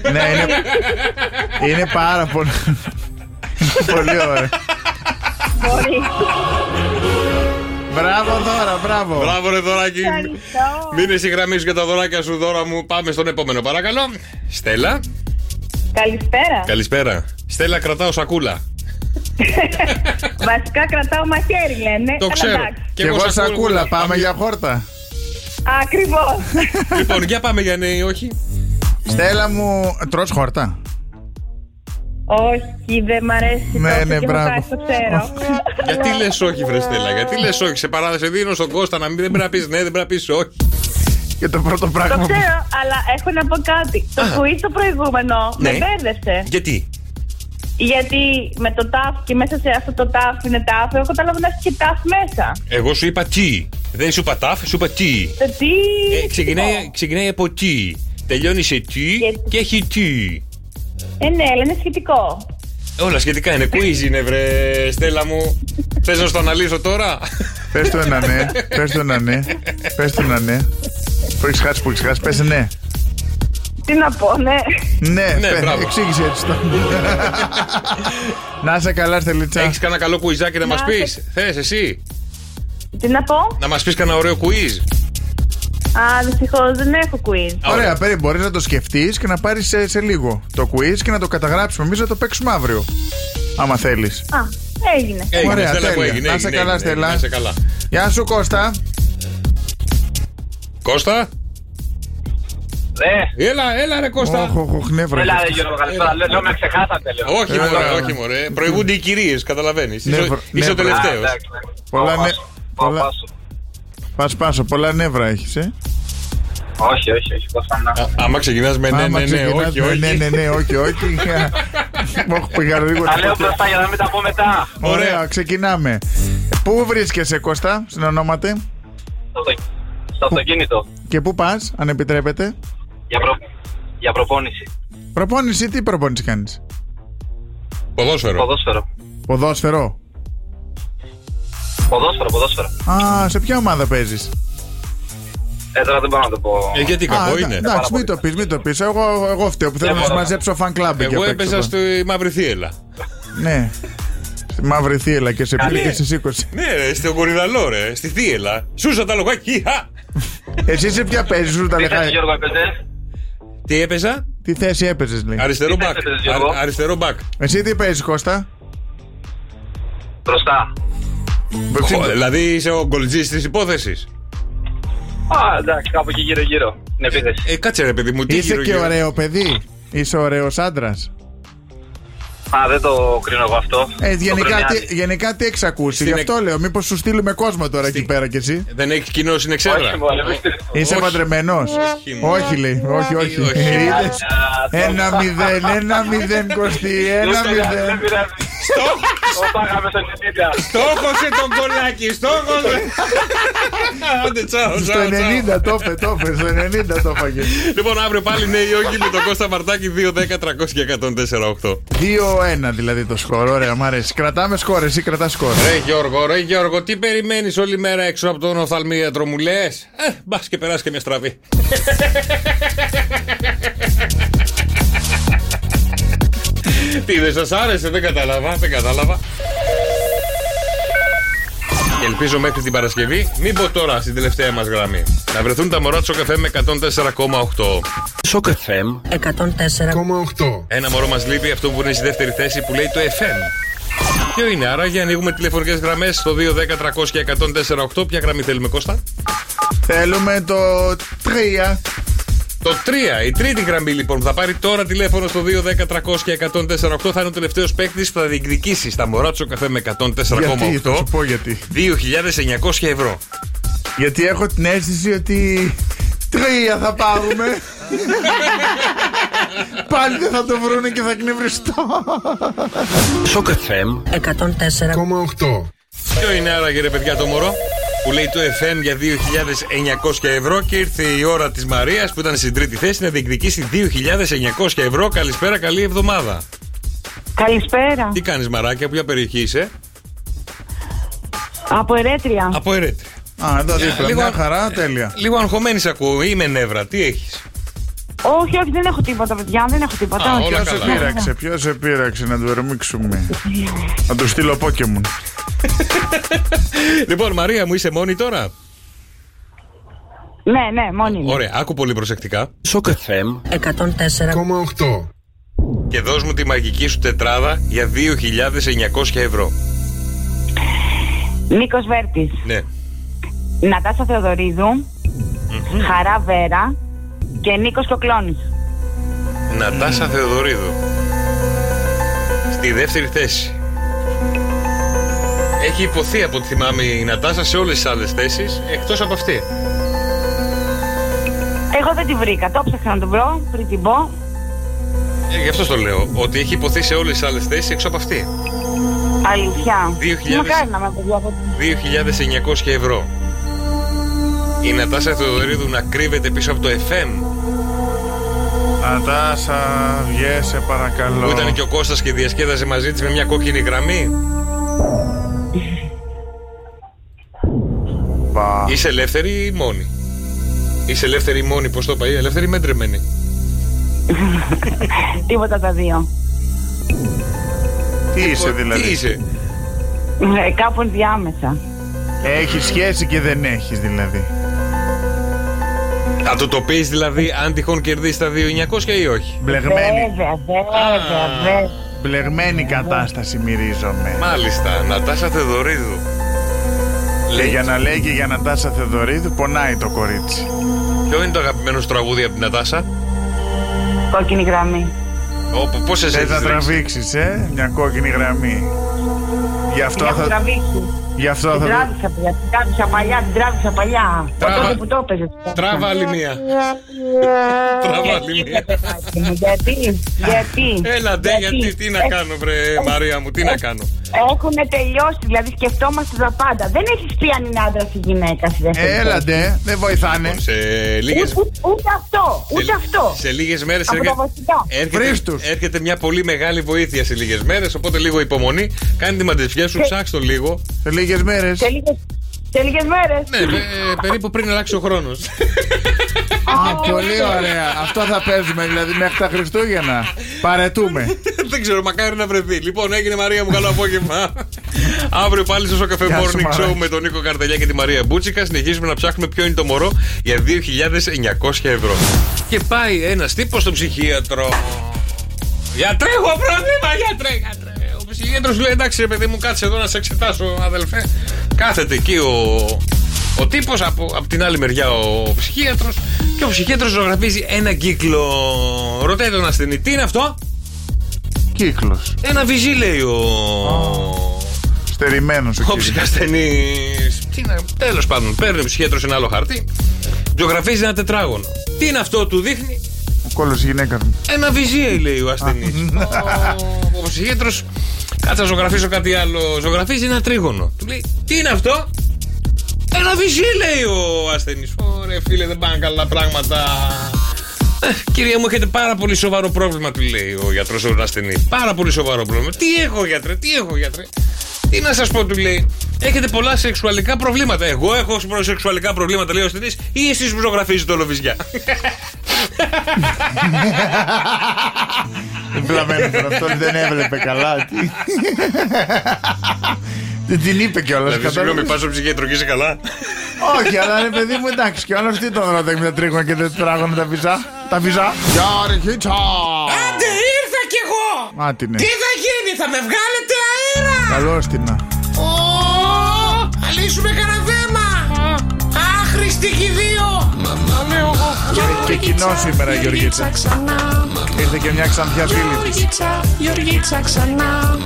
Ναι, είναι, είναι πάρα πολύ... πολύ ωραίο. Μπορεί. Μπράβο δώρα, μπράβο. Μπράβο ρε δωράκι. Ευχαριστώ. Μείνε στη γραμμή σου για τα δωράκια σου δώρα μου. Πάμε στον επόμενο παρακαλώ. Στέλλα. Καλησπέρα. Καλησπέρα. Στέλλα κρατάω σακούλα. Βασικά κρατάω μαχαίρι, λένε. Το αλλά ξέρω. εντάξει. Και εγώ σακούλα, πάμε για χόρτα. Ακριβώς. Λοιπόν, για πάμε για ναι ή όχι. Στέλλα μου, τρως χόρτα; Όχι, δεν μ' αρέσει Ναι, τόσο ναι, και μπράβο. έχω χάσει, το ξέρω. Γιατί λες όχι, βρε Στέλλα, γιατί λες όχι. Σε παράδειγμα, σε δίνω στον Κώστα να μην δεν πρέπει να πεις ναι, δεν πρέπει να πεις όχι. Και το πρώτο Το πράγμα που... ξέρω, αλλά έχω να πω κάτι. Το quiz το προηγούμενο Ναι. με μπέρδευσε. Γιατί; Γιατί με το τάφ και μέσα σε αυτό το τάφ είναι τάφ, εγώ κατάλαβα να έχει και τάφ μέσα. Εγώ σου είπα τι. Δεν σου είπα τάφ, σου είπα τι. Το τι. Ε, ξεκινάει, ξεκινάει από τι. Τελειώνει σε τι Γιατί- και έχει τι. Ε, ναι, αλλά είναι σχετικό. Όλα σχετικά είναι. Quiz είναι, βρε Στέλλα μου. Θες να στο αναλύσω τώρα; Πες το ένα ναι, πες το ένα ναι, πες το ένα ναι. Που έχεις χάσει, που έχεις χάσει, πες ναι. Τι να πω, ναι. Ναι, Ναι, πες, μπράβο. εξήγησε έτσι το. Να είσαι καλά, Στελίτσα. Έχεις κανένα καλό κουιζάκι να μας Να, πεις; θε- Θε εσύ; Τι να πω; Να μας πεις κανένα ωραίο quiz. Α, δυστυχώς δεν έχω quiz. Ωραία, περί, μπορείς να το σκεφτείς και να πάρεις σε, σε λίγο το quiz και να το καταγράψουμε. Εμείς να το παίξουμε αύριο. Άμα θέλεις. Α, έγινε. Έγινε, Ωραία, Στέλλα, που τέλεια. έγινε, Να είσαι έγινε, καλά, έγινε, Στέλλα. Να είσαι καλά. Γεια σου Κώστα. Κώστα; Ναι, Έλα, έλα ρε Κώστα. Όχ, όχ, όχ, νεύρα. έλα έχει ρε αυτός. Γιώργο, καλησπέρα. Λέω, λέω, με ξεχάσατε, λέω. Όχι Έλα, μωρέ, έλα. όχι μωρέ. Προηγούνται οι κυρίες, καταλαβαίνεις. Είσαι Ναι, ο- βρο- είσαι ο ναι, Α, τελευταίο. εντάξει, ναι. Πολλά Πάω ναι- πάσο. Πάω πολλά- πάσο. Πας πάσο, πολλά νεύρα έχεις, ε. Όχι, όχι, όχι. Κώστα να. Άμα ξεκινάς με ναι, Άμα ναι, ναι, ξεκινάς όχι, με όχι. Ναι, ναι, ναι, όχι, όχι. Μου έχω πει γρήγορα. Τα λέω μπροστά για να μην τα πω μετά. Ωραία, ξεκινάμε. Πού βρίσκεσαι Κώστα, στην ονόματι; Στο αυτο- Στο αυτοκίνητο. και πού πας, αν επιτρέπετε; Για, προ... για προπόνηση. Προπόνηση, τι προπόνηση κάνεις; Ποδόσφαιρο. Ποδόσφαιρο. Ποδόσφαιρο. Ποδόσφαιρο, ποδόσφαιρο. Α, σε ποια ομάδα παίζεις; Ε, τώρα δεν μπορώ να το πω. Ε, γιατί Α, κακό εντά- είναι. Εντάξει, μην το πεις, μην το πεις. Εγώ, εγώ φταίω που θέλω Δεν να σου μπορώ. μαζέψω fan club εκεί Εγώ απ' έξω έπαιζα εδώ. στη Μαύρη Θίελα. Ναι. Στη μαύρη θύελα και σε πήρε Καλή. και σε σήκωσε. Ναι, ρε, στο Κορυδαλό, ρε, στη Θίελα. Σούσα τα λογάκι. χα! Εσύ σε ποια παίζεις, σου τα Τι θες, λεχάει. Γιώργο, έπαιζες. Τι έπαιζα, Τι θέση έπαιζες, λέει. αριστερό Τι μπακ. έπαιζες, Γιώργο; Α- Αριστερό μπακ. Εσύ τι παίζεις, Κώστα; Μπροστά. Χω, Δηλαδή είσαι ο γκολτζής της υπόθεσης; Α, εντάξει, κάπου εκεί γύρω-γύρω. Την επίθεση. Ε, κάτσε ρε παιδί μου, τι Είσαι γύρω, και γύρω. ωραίο παιδί; Είσαι ωραίος άντρας; Α, δεν το κρίνω εγώ αυτό. Ε, Το γενικά, κρίνει τι, γενικά τι έχεις ακούσει, Στην γι' εκ- αυτό λέω. Μήπως σου στείλουμε κόσμο τώρα εκεί πέρα κι εσύ; Δεν έχει κοινό στην εξέδρα. Όχι, μωρέ, μη στείλεις. Είσαι Όχι. παντρεμένος; Όχι, Όχι, λέει. Όχι, όχι. όχι. Είδες; Α, Ένα μηδέν, ένα μηδέν κοστί, ένα Δεν πειράζει, μηδέν. Δεν πειράζει. Το πάγαμε στο 90. Στόχωσε τον κολάκι, στόχωσε. Άντε, τσάω, Στο τσάω, τσάω. 90 το είπε, το είπε, στο 90 το έφαγε. Λοιπόν, αύριο πάλι ναι ή όχι με τον Κώστα Μαρτάκη 2, 10, 300 και 104, 8. 2-1 δηλαδή το σκορ. Ωραία, μ' αρέσει. Κρατάμε σκορ, εσύ κρατάς σκορ. Ρε Γιώργο, ρε Γιώργο, τι περιμένεις όλη μέρα έξω από τον οφθαλμίατρο μου λες Ε, μπας και περάσει και μια στραβή Τι δεν σας άρεσε, δεν κατάλαβα, δεν κατάλαβα. Και ελπίζω μέχρι την Παρασκευή, μην πω τώρα στην τελευταία μας γραμμή Να βρεθούν τα μωρά του Σοκαφέ με 104,8 Σοκ FM 104,8. Ένα μωρό μας λείπει, αυτό που είναι στη δεύτερη θέση που λέει το FM Ποιο είναι, άραγε ανοίγουμε τηλεφωνικές γραμμές στο 2, 10, 300 και 104,8 Ποια γραμμή θέλουμε Κώστα; Θέλουμε το 3. Το 3, η τρίτη γραμμή λοιπόν που θα πάρει τώρα τηλέφωνο στο 2, 10, 300 και 104,8 θα είναι ο τελευταίος παίκτης που θα διεκδικήσει στα μωράτσο καφέ με Γιατί, θα 104,8 σου πω γιατί. 2.900 ευρώ. Γιατί έχω την αίσθηση ότι τρία θα πάρουμε. Πάλι δεν θα το βρούνε και θα εκνευριστώ. Σοκ FM 104,8. Ποιο είναι άραγε ρε παιδιά το μωρό; Που λέει το FM για 2.900 ευρώ και ήρθε η ώρα της Μαρίας που ήταν στην τρίτη θέση να διεκδικήσει 2.900 ευρώ. Καλησπέρα, καλή εβδομάδα. Καλησπέρα. Τι κάνεις Μαράκια, ποια περιοχή είσαι; Από Ερέτρια. Από Ερέτρια. Α, εδώ δίπλα. λίγο- Μια χαρά, τέλεια. Λίγο αγχωμένης σε ακούω, είμαι νεύρα, τι έχεις; Όχι, όχι, δεν έχω τίποτα, παιδιά. Δεν έχω τίποτα. Α, όχι. όλα Ποιο σε καλά. πείραξε, ποιος σε πείραξε να του ερμήξουμε. Να του στείλω Pokemon. Λοιπόν, Μαρία μου, είσαι μόνη τώρα; Ναι, ναι, μόνη μου. Ωραία, άκου πολύ προσεκτικά. Σοκ FM 104,8. Και δώσ' μου τη μαγική σου τετράδα για 2.900 ευρώ. Νίκος Βέρτης. Ναι. Νατάσα Θεοδωρίδου. Χαρά Βέρα. Και Νίκος Κοκλώνης. Νατάσα Θεοδωρίδου. Στη δεύτερη θέση. Έχει υποθεί από ό,τι θυμάμαι η Νατάσα σε όλες τις άλλες θέσεις, εκτός από αυτή. Εγώ δεν τη βρήκα. Το ψάξα να την βρω πριν την πω. Ε, γι' αυτό το λέω, ότι έχει υποθεί σε όλες τις άλλες θέσεις, έξω από αυτή. Αλήθεια. 2.000. Μακάρι να με παιδιά από 2.900 ευρώ. Η Νατάσα Θεοδωρίδου να κρύβεται πίσω από το FM, Νατάσα, βγες παρακαλώ. που ήταν και ο Κώστας και διασκέδαζε μαζί της με μια κόκκινη γραμμή. Πα. Είσαι ελεύθερη ή μόνη; Είσαι ελεύθερη ή μόνη, πώς το είπα, ή ελεύθερη ή μέντρεμένη. τίποτα τα δύο. Τι είσαι Τι δηλαδή. είσαι; Ε, κάπου ενδιάμεσα. Έχεις σχέση και δεν έχεις δηλαδή. Θα του το πεις δηλαδή αν τυχόν κερδίσει τα 2.900 ή όχι; Μπλεγμένη, Βέβαια, βέβαια, βέβαια. μπλεγμένη κατάσταση μυρίζομαι. Μάλιστα, Νατάσα Θεοδωρίδου. Και για να λέει και για Νατάσα Θεοδωρίδου πονάει το κορίτσι. Ποιο είναι το αγαπημένο σου τραγούδι από την Νατάσα; Κόκκινη γραμμή. Όπου πόσε Θες να έχει τραβήξεις, ε, μια κόκκινη γραμμή. Γι' αυτό Την έχω θα, τραβήξει. Γι αυτό Την θα, τράβηξα, παιδιά. Την τράβηξα παλιά, την τράβηξα παλιά. Τράβα- Από τότε που το έπαιζες. Τράβα άλλη μία. Τράβα άλλη Γιατί, μία. ρε παιδάκι μου, Γιατί, γιατί. Έλα ντε, γιατί, τι να Ε, κάνω, βρε Μαρία μου, τι να κάνω. Έχουν τελειώσει, δηλαδή σκεφτόμαστε τα πάντα. Δεν έχεις πει αν είναι άντρας ή γυναίκα στη δεύτερη θέση. Έλαντε, δεν βοηθάνε. Σε λίγε. Ούτε, ούτε, ούτε αυτό, ούτε αυτό. Σε λίγες μέρες Από τα βασικά. έρχεται, Βρίστους. έρχεται μια πολύ μεγάλη βοήθεια σε λίγες μέρες. Οπότε λίγο υπομονή. Κάνει τη μαντεψιά σου, ψάξ το λίγο. Σε λίγες μέρες. Σε λίγες, σε λίγες μέρες. Ναι, ε, περίπου πριν αλλάξει ο χρόνος. Α, πολύ ωραία. Αυτό θα παίζουμε δηλαδή μέχρι τα Χριστούγεννα. Παρετούμε. Δεν ξέρω, μακάρι να βρεθεί. Λοιπόν, έγινε Μαρία μου, καλό απόγευμα. Αύριο πάλι στο Cafe Γεια σου, Morning Μαρία. Show με τον Νίκο Καρτελιά και τη Μαρία Μπούτσικα. Συνεχίζουμε να ψάχνουμε ποιο είναι το μωρό για 2.900 ευρώ. Και πάει ένας τύπος στο ψυχίατρο. Γιατρέ, έχω πρόβλημα, γιατρέ, γιατρέ. Ο ψυχίατρο λέει: Εντάξει, ρε παιδί μου, κάτσε εδώ να σε εξετάσω, αδελφέ. Κάθεται εκεί ο, ο τύπος, από, από την άλλη μεριά ο ψυχίατρος. Και ο ψυχίατρος ζωγραφίζει ένα κύκλο. Ρωτάει τον ασθενή, τι είναι αυτό; κύκλος. Ένα βυζί λέει ο. Στερημένος ο Ο κύκλο. ψυχασθενής. Τι να. Τέλος πάντων, παίρνει ο ψυχίατρος ένα άλλο χαρτί. Ζωγραφίζει ένα τετράγωνο. Τι είναι αυτό, του δείχνει; Ο κόλλος γυναίκα μου. Ένα βυζί, λέει ο ασθενής. Ο ψυχίατρος. Κάτσε να ζωγραφίσω κάτι άλλο. Ζωγραφίζει ένα τρίγωνο. Του λέει, Τι είναι αυτό; Ένα βυζί, λέει ο ασθενής. Ωραία, φίλε, δεν πάνε καλά πράγματα. Ε, Κυρία μου, έχετε πάρα πολύ σοβαρό πρόβλημα, του λέει ο γιατρός ο ασθενής. Πάρα πολύ σοβαρό πρόβλημα. Τι έχω, γιατρέ, τι έχω, γιατρέ; Τι να σας πω, του λέει. Έχετε πολλά σεξουαλικά προβλήματα. Εγώ έχω σεξουαλικά προβλήματα, λέει ο ασθενή, ή εσείς που ζωγραφίζετε όλο βυζιά. Βλαμμένο τώρα αυτό δεν έβλεπε καλά. Τι- Δεν την είπε κιόλας. Δηλαδή, συγγνώμη, πα στο ψυχίατρο και είσαι καλά. Όχι, αλλά ρε παιδί μου, εντάξει, και όλο τι τον ρωτάει με τα τρίγωνα και τα τετράγωνα τα βυζά; Τα βυζά; Γιώργη, Άντε ήρθα κι εγώ! Μάτινε. Τι θα γίνει, θα με βγάλετε αέρα! Καλώ την να. Ω, θα λύσουμε κανένα θέμα! Άχρηστη κι οι δύο! Λέω εγώ. Και κοινό σήμερα, Γεωργίτσα. Ήρθε και μια ξανθιά φίλη της. Γεωργίτσα, Γεωργίτσα ξανά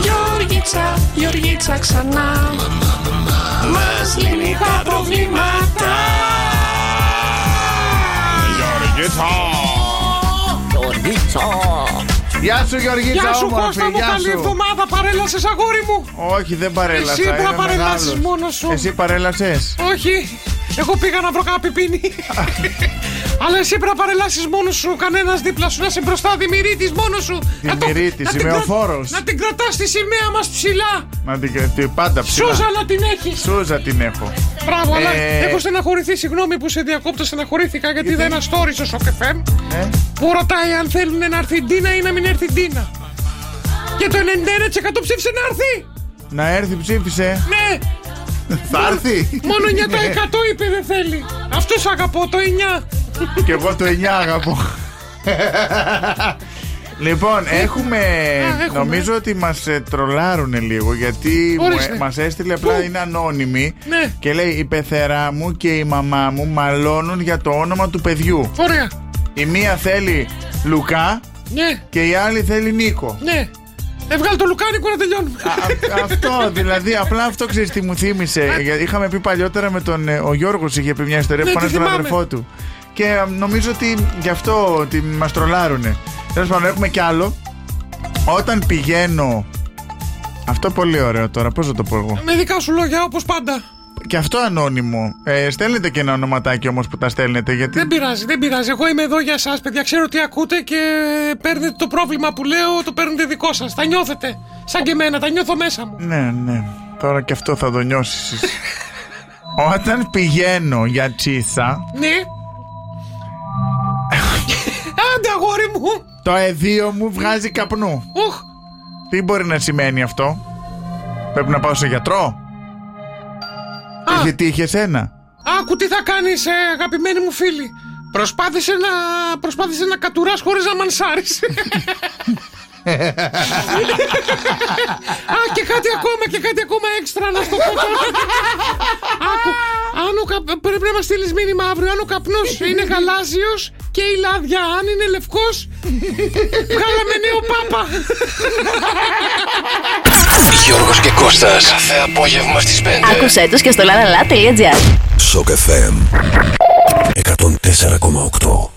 Γεωργίτσα, Γεωργίτσα ξανά Μας λύνει τα προβλήματα Γεια σου, Γεωργίτσα, Γεια σου όμορφη, Κώστα μου, γεια καλή σου. εβδομάδα, παρέλασες αγόρι μου! Όχι, δεν παρέλασα. Εσύ πρέπει να είμαι παρελάσεις μεγάλος. μόνος σου. Εσύ παρέλασες; Όχι, εγώ πήγα να βρω κάποιο πίνη. Αλλά εσύ πρέπει να παρελάσεις μόνος σου, κανένας δίπλα σου να είσαι μπροστά, δημιουργήτη μόνος σου. Να το- Δημιουργήτης, να την σημεοφόρος. κρα- Να την κρατάς στη σημαία μας ψηλά. Να την κρατήσει πάντα ψηλά. Σούζα να την έχεις. Σούζα την έχω. Μπράβο, αλλά Ε, έχω στεναχωρηθεί. Συγγνώμη που σε διακόπτω, στεναχωρήθηκα γιατί είδα ένα story στο Shock FM Ε, που ρωτάει αν θέλουν να έρθει η Ντίνα ή να μην έρθει η Ντίνα. Και το 91% ψήφισε να έρθει. να έρθει, ψήφισε. Ναι, Θα έρθει; μόνο 9% είπε δεν θέλει. Αυτό αγαπώ, το 9. Και εγώ το 9 αγαπώ. Λοιπόν, έχουμε. έχουμε. Νομίζω ότι μας τρολάρουν λίγο γιατί Ορίστε. μας έστειλε απλά Πού; είναι ανώνυμη Ναι. και λέει η πεθερά μου και η μαμά μου μαλώνουν για το όνομα του παιδιού. Ωραία. Η μία θέλει Λουκά Ναι, και η άλλη θέλει Νίκο. ναι. Έβγαλε το λουκάνικο να τελειώνουμε. Α- αυτό, δηλαδή, απλά αυτό ξέρεις τι μου θύμισε. Γιατί Είχαμε πει παλιότερα με τον. ε, Ο Γιώργος είχε πει μια ιστορία Ναι, που τη φωνάζει τον θυμάμαι. αδερφό του. Και ε, νομίζω ότι γι' αυτό ότι μας τρολάρουνε. Τέλος πάντων, έχουμε κι άλλο. Όταν πηγαίνω. Αυτό πολύ ωραίο τώρα, πώς θα το πω εγώ; Με δικά σου λόγια, όπως πάντα. Και αυτό ανώνυμο. Ε, στέλνετε και ένα ονοματάκι όμως που τα στέλνετε, γιατί. Δεν πειράζει, δεν πειράζει. Εγώ είμαι εδώ για εσά, παιδιά. Ξέρω τι ακούτε και παίρνετε το πρόβλημα που λέω, το παίρνετε δικό σας. Τα νιώθετε. Σαν και εμένα, τα νιώθω μέσα μου. Ναι, ναι. Τώρα και αυτό θα το νιώσεις. Όταν πηγαίνω για τσίσα, Ναι. Άντε, αγόρι μου. το εδίο μου βγάζει καπνού. Οχ, Τι μπορεί να σημαίνει αυτό, Πρέπει να πάω σε γιατρό; Α. Είχε τύχει εσένα. άκου τι θα κάνεις, αγαπημένη μου φίλη. Προσπάθησε να, προσπάθησε να κατουράς χωρίς να μανσάρεις. Α, και κάτι ακόμα, και κάτι ακόμα έξτρα να στο πω τώρα. Άκου, αν ο κα- πρέπει να μας στείλεις μήνυμα αύριο, αν ο καπνός είναι γαλάζιος και η λάδια αν είναι λευκός, βγάλαμε νέο πάπα. Γιώργος και Κώστας. Κάθε απόγευμα στις 5. Άκουσέ τους και στο lalala.gr Σοκ FM 104,8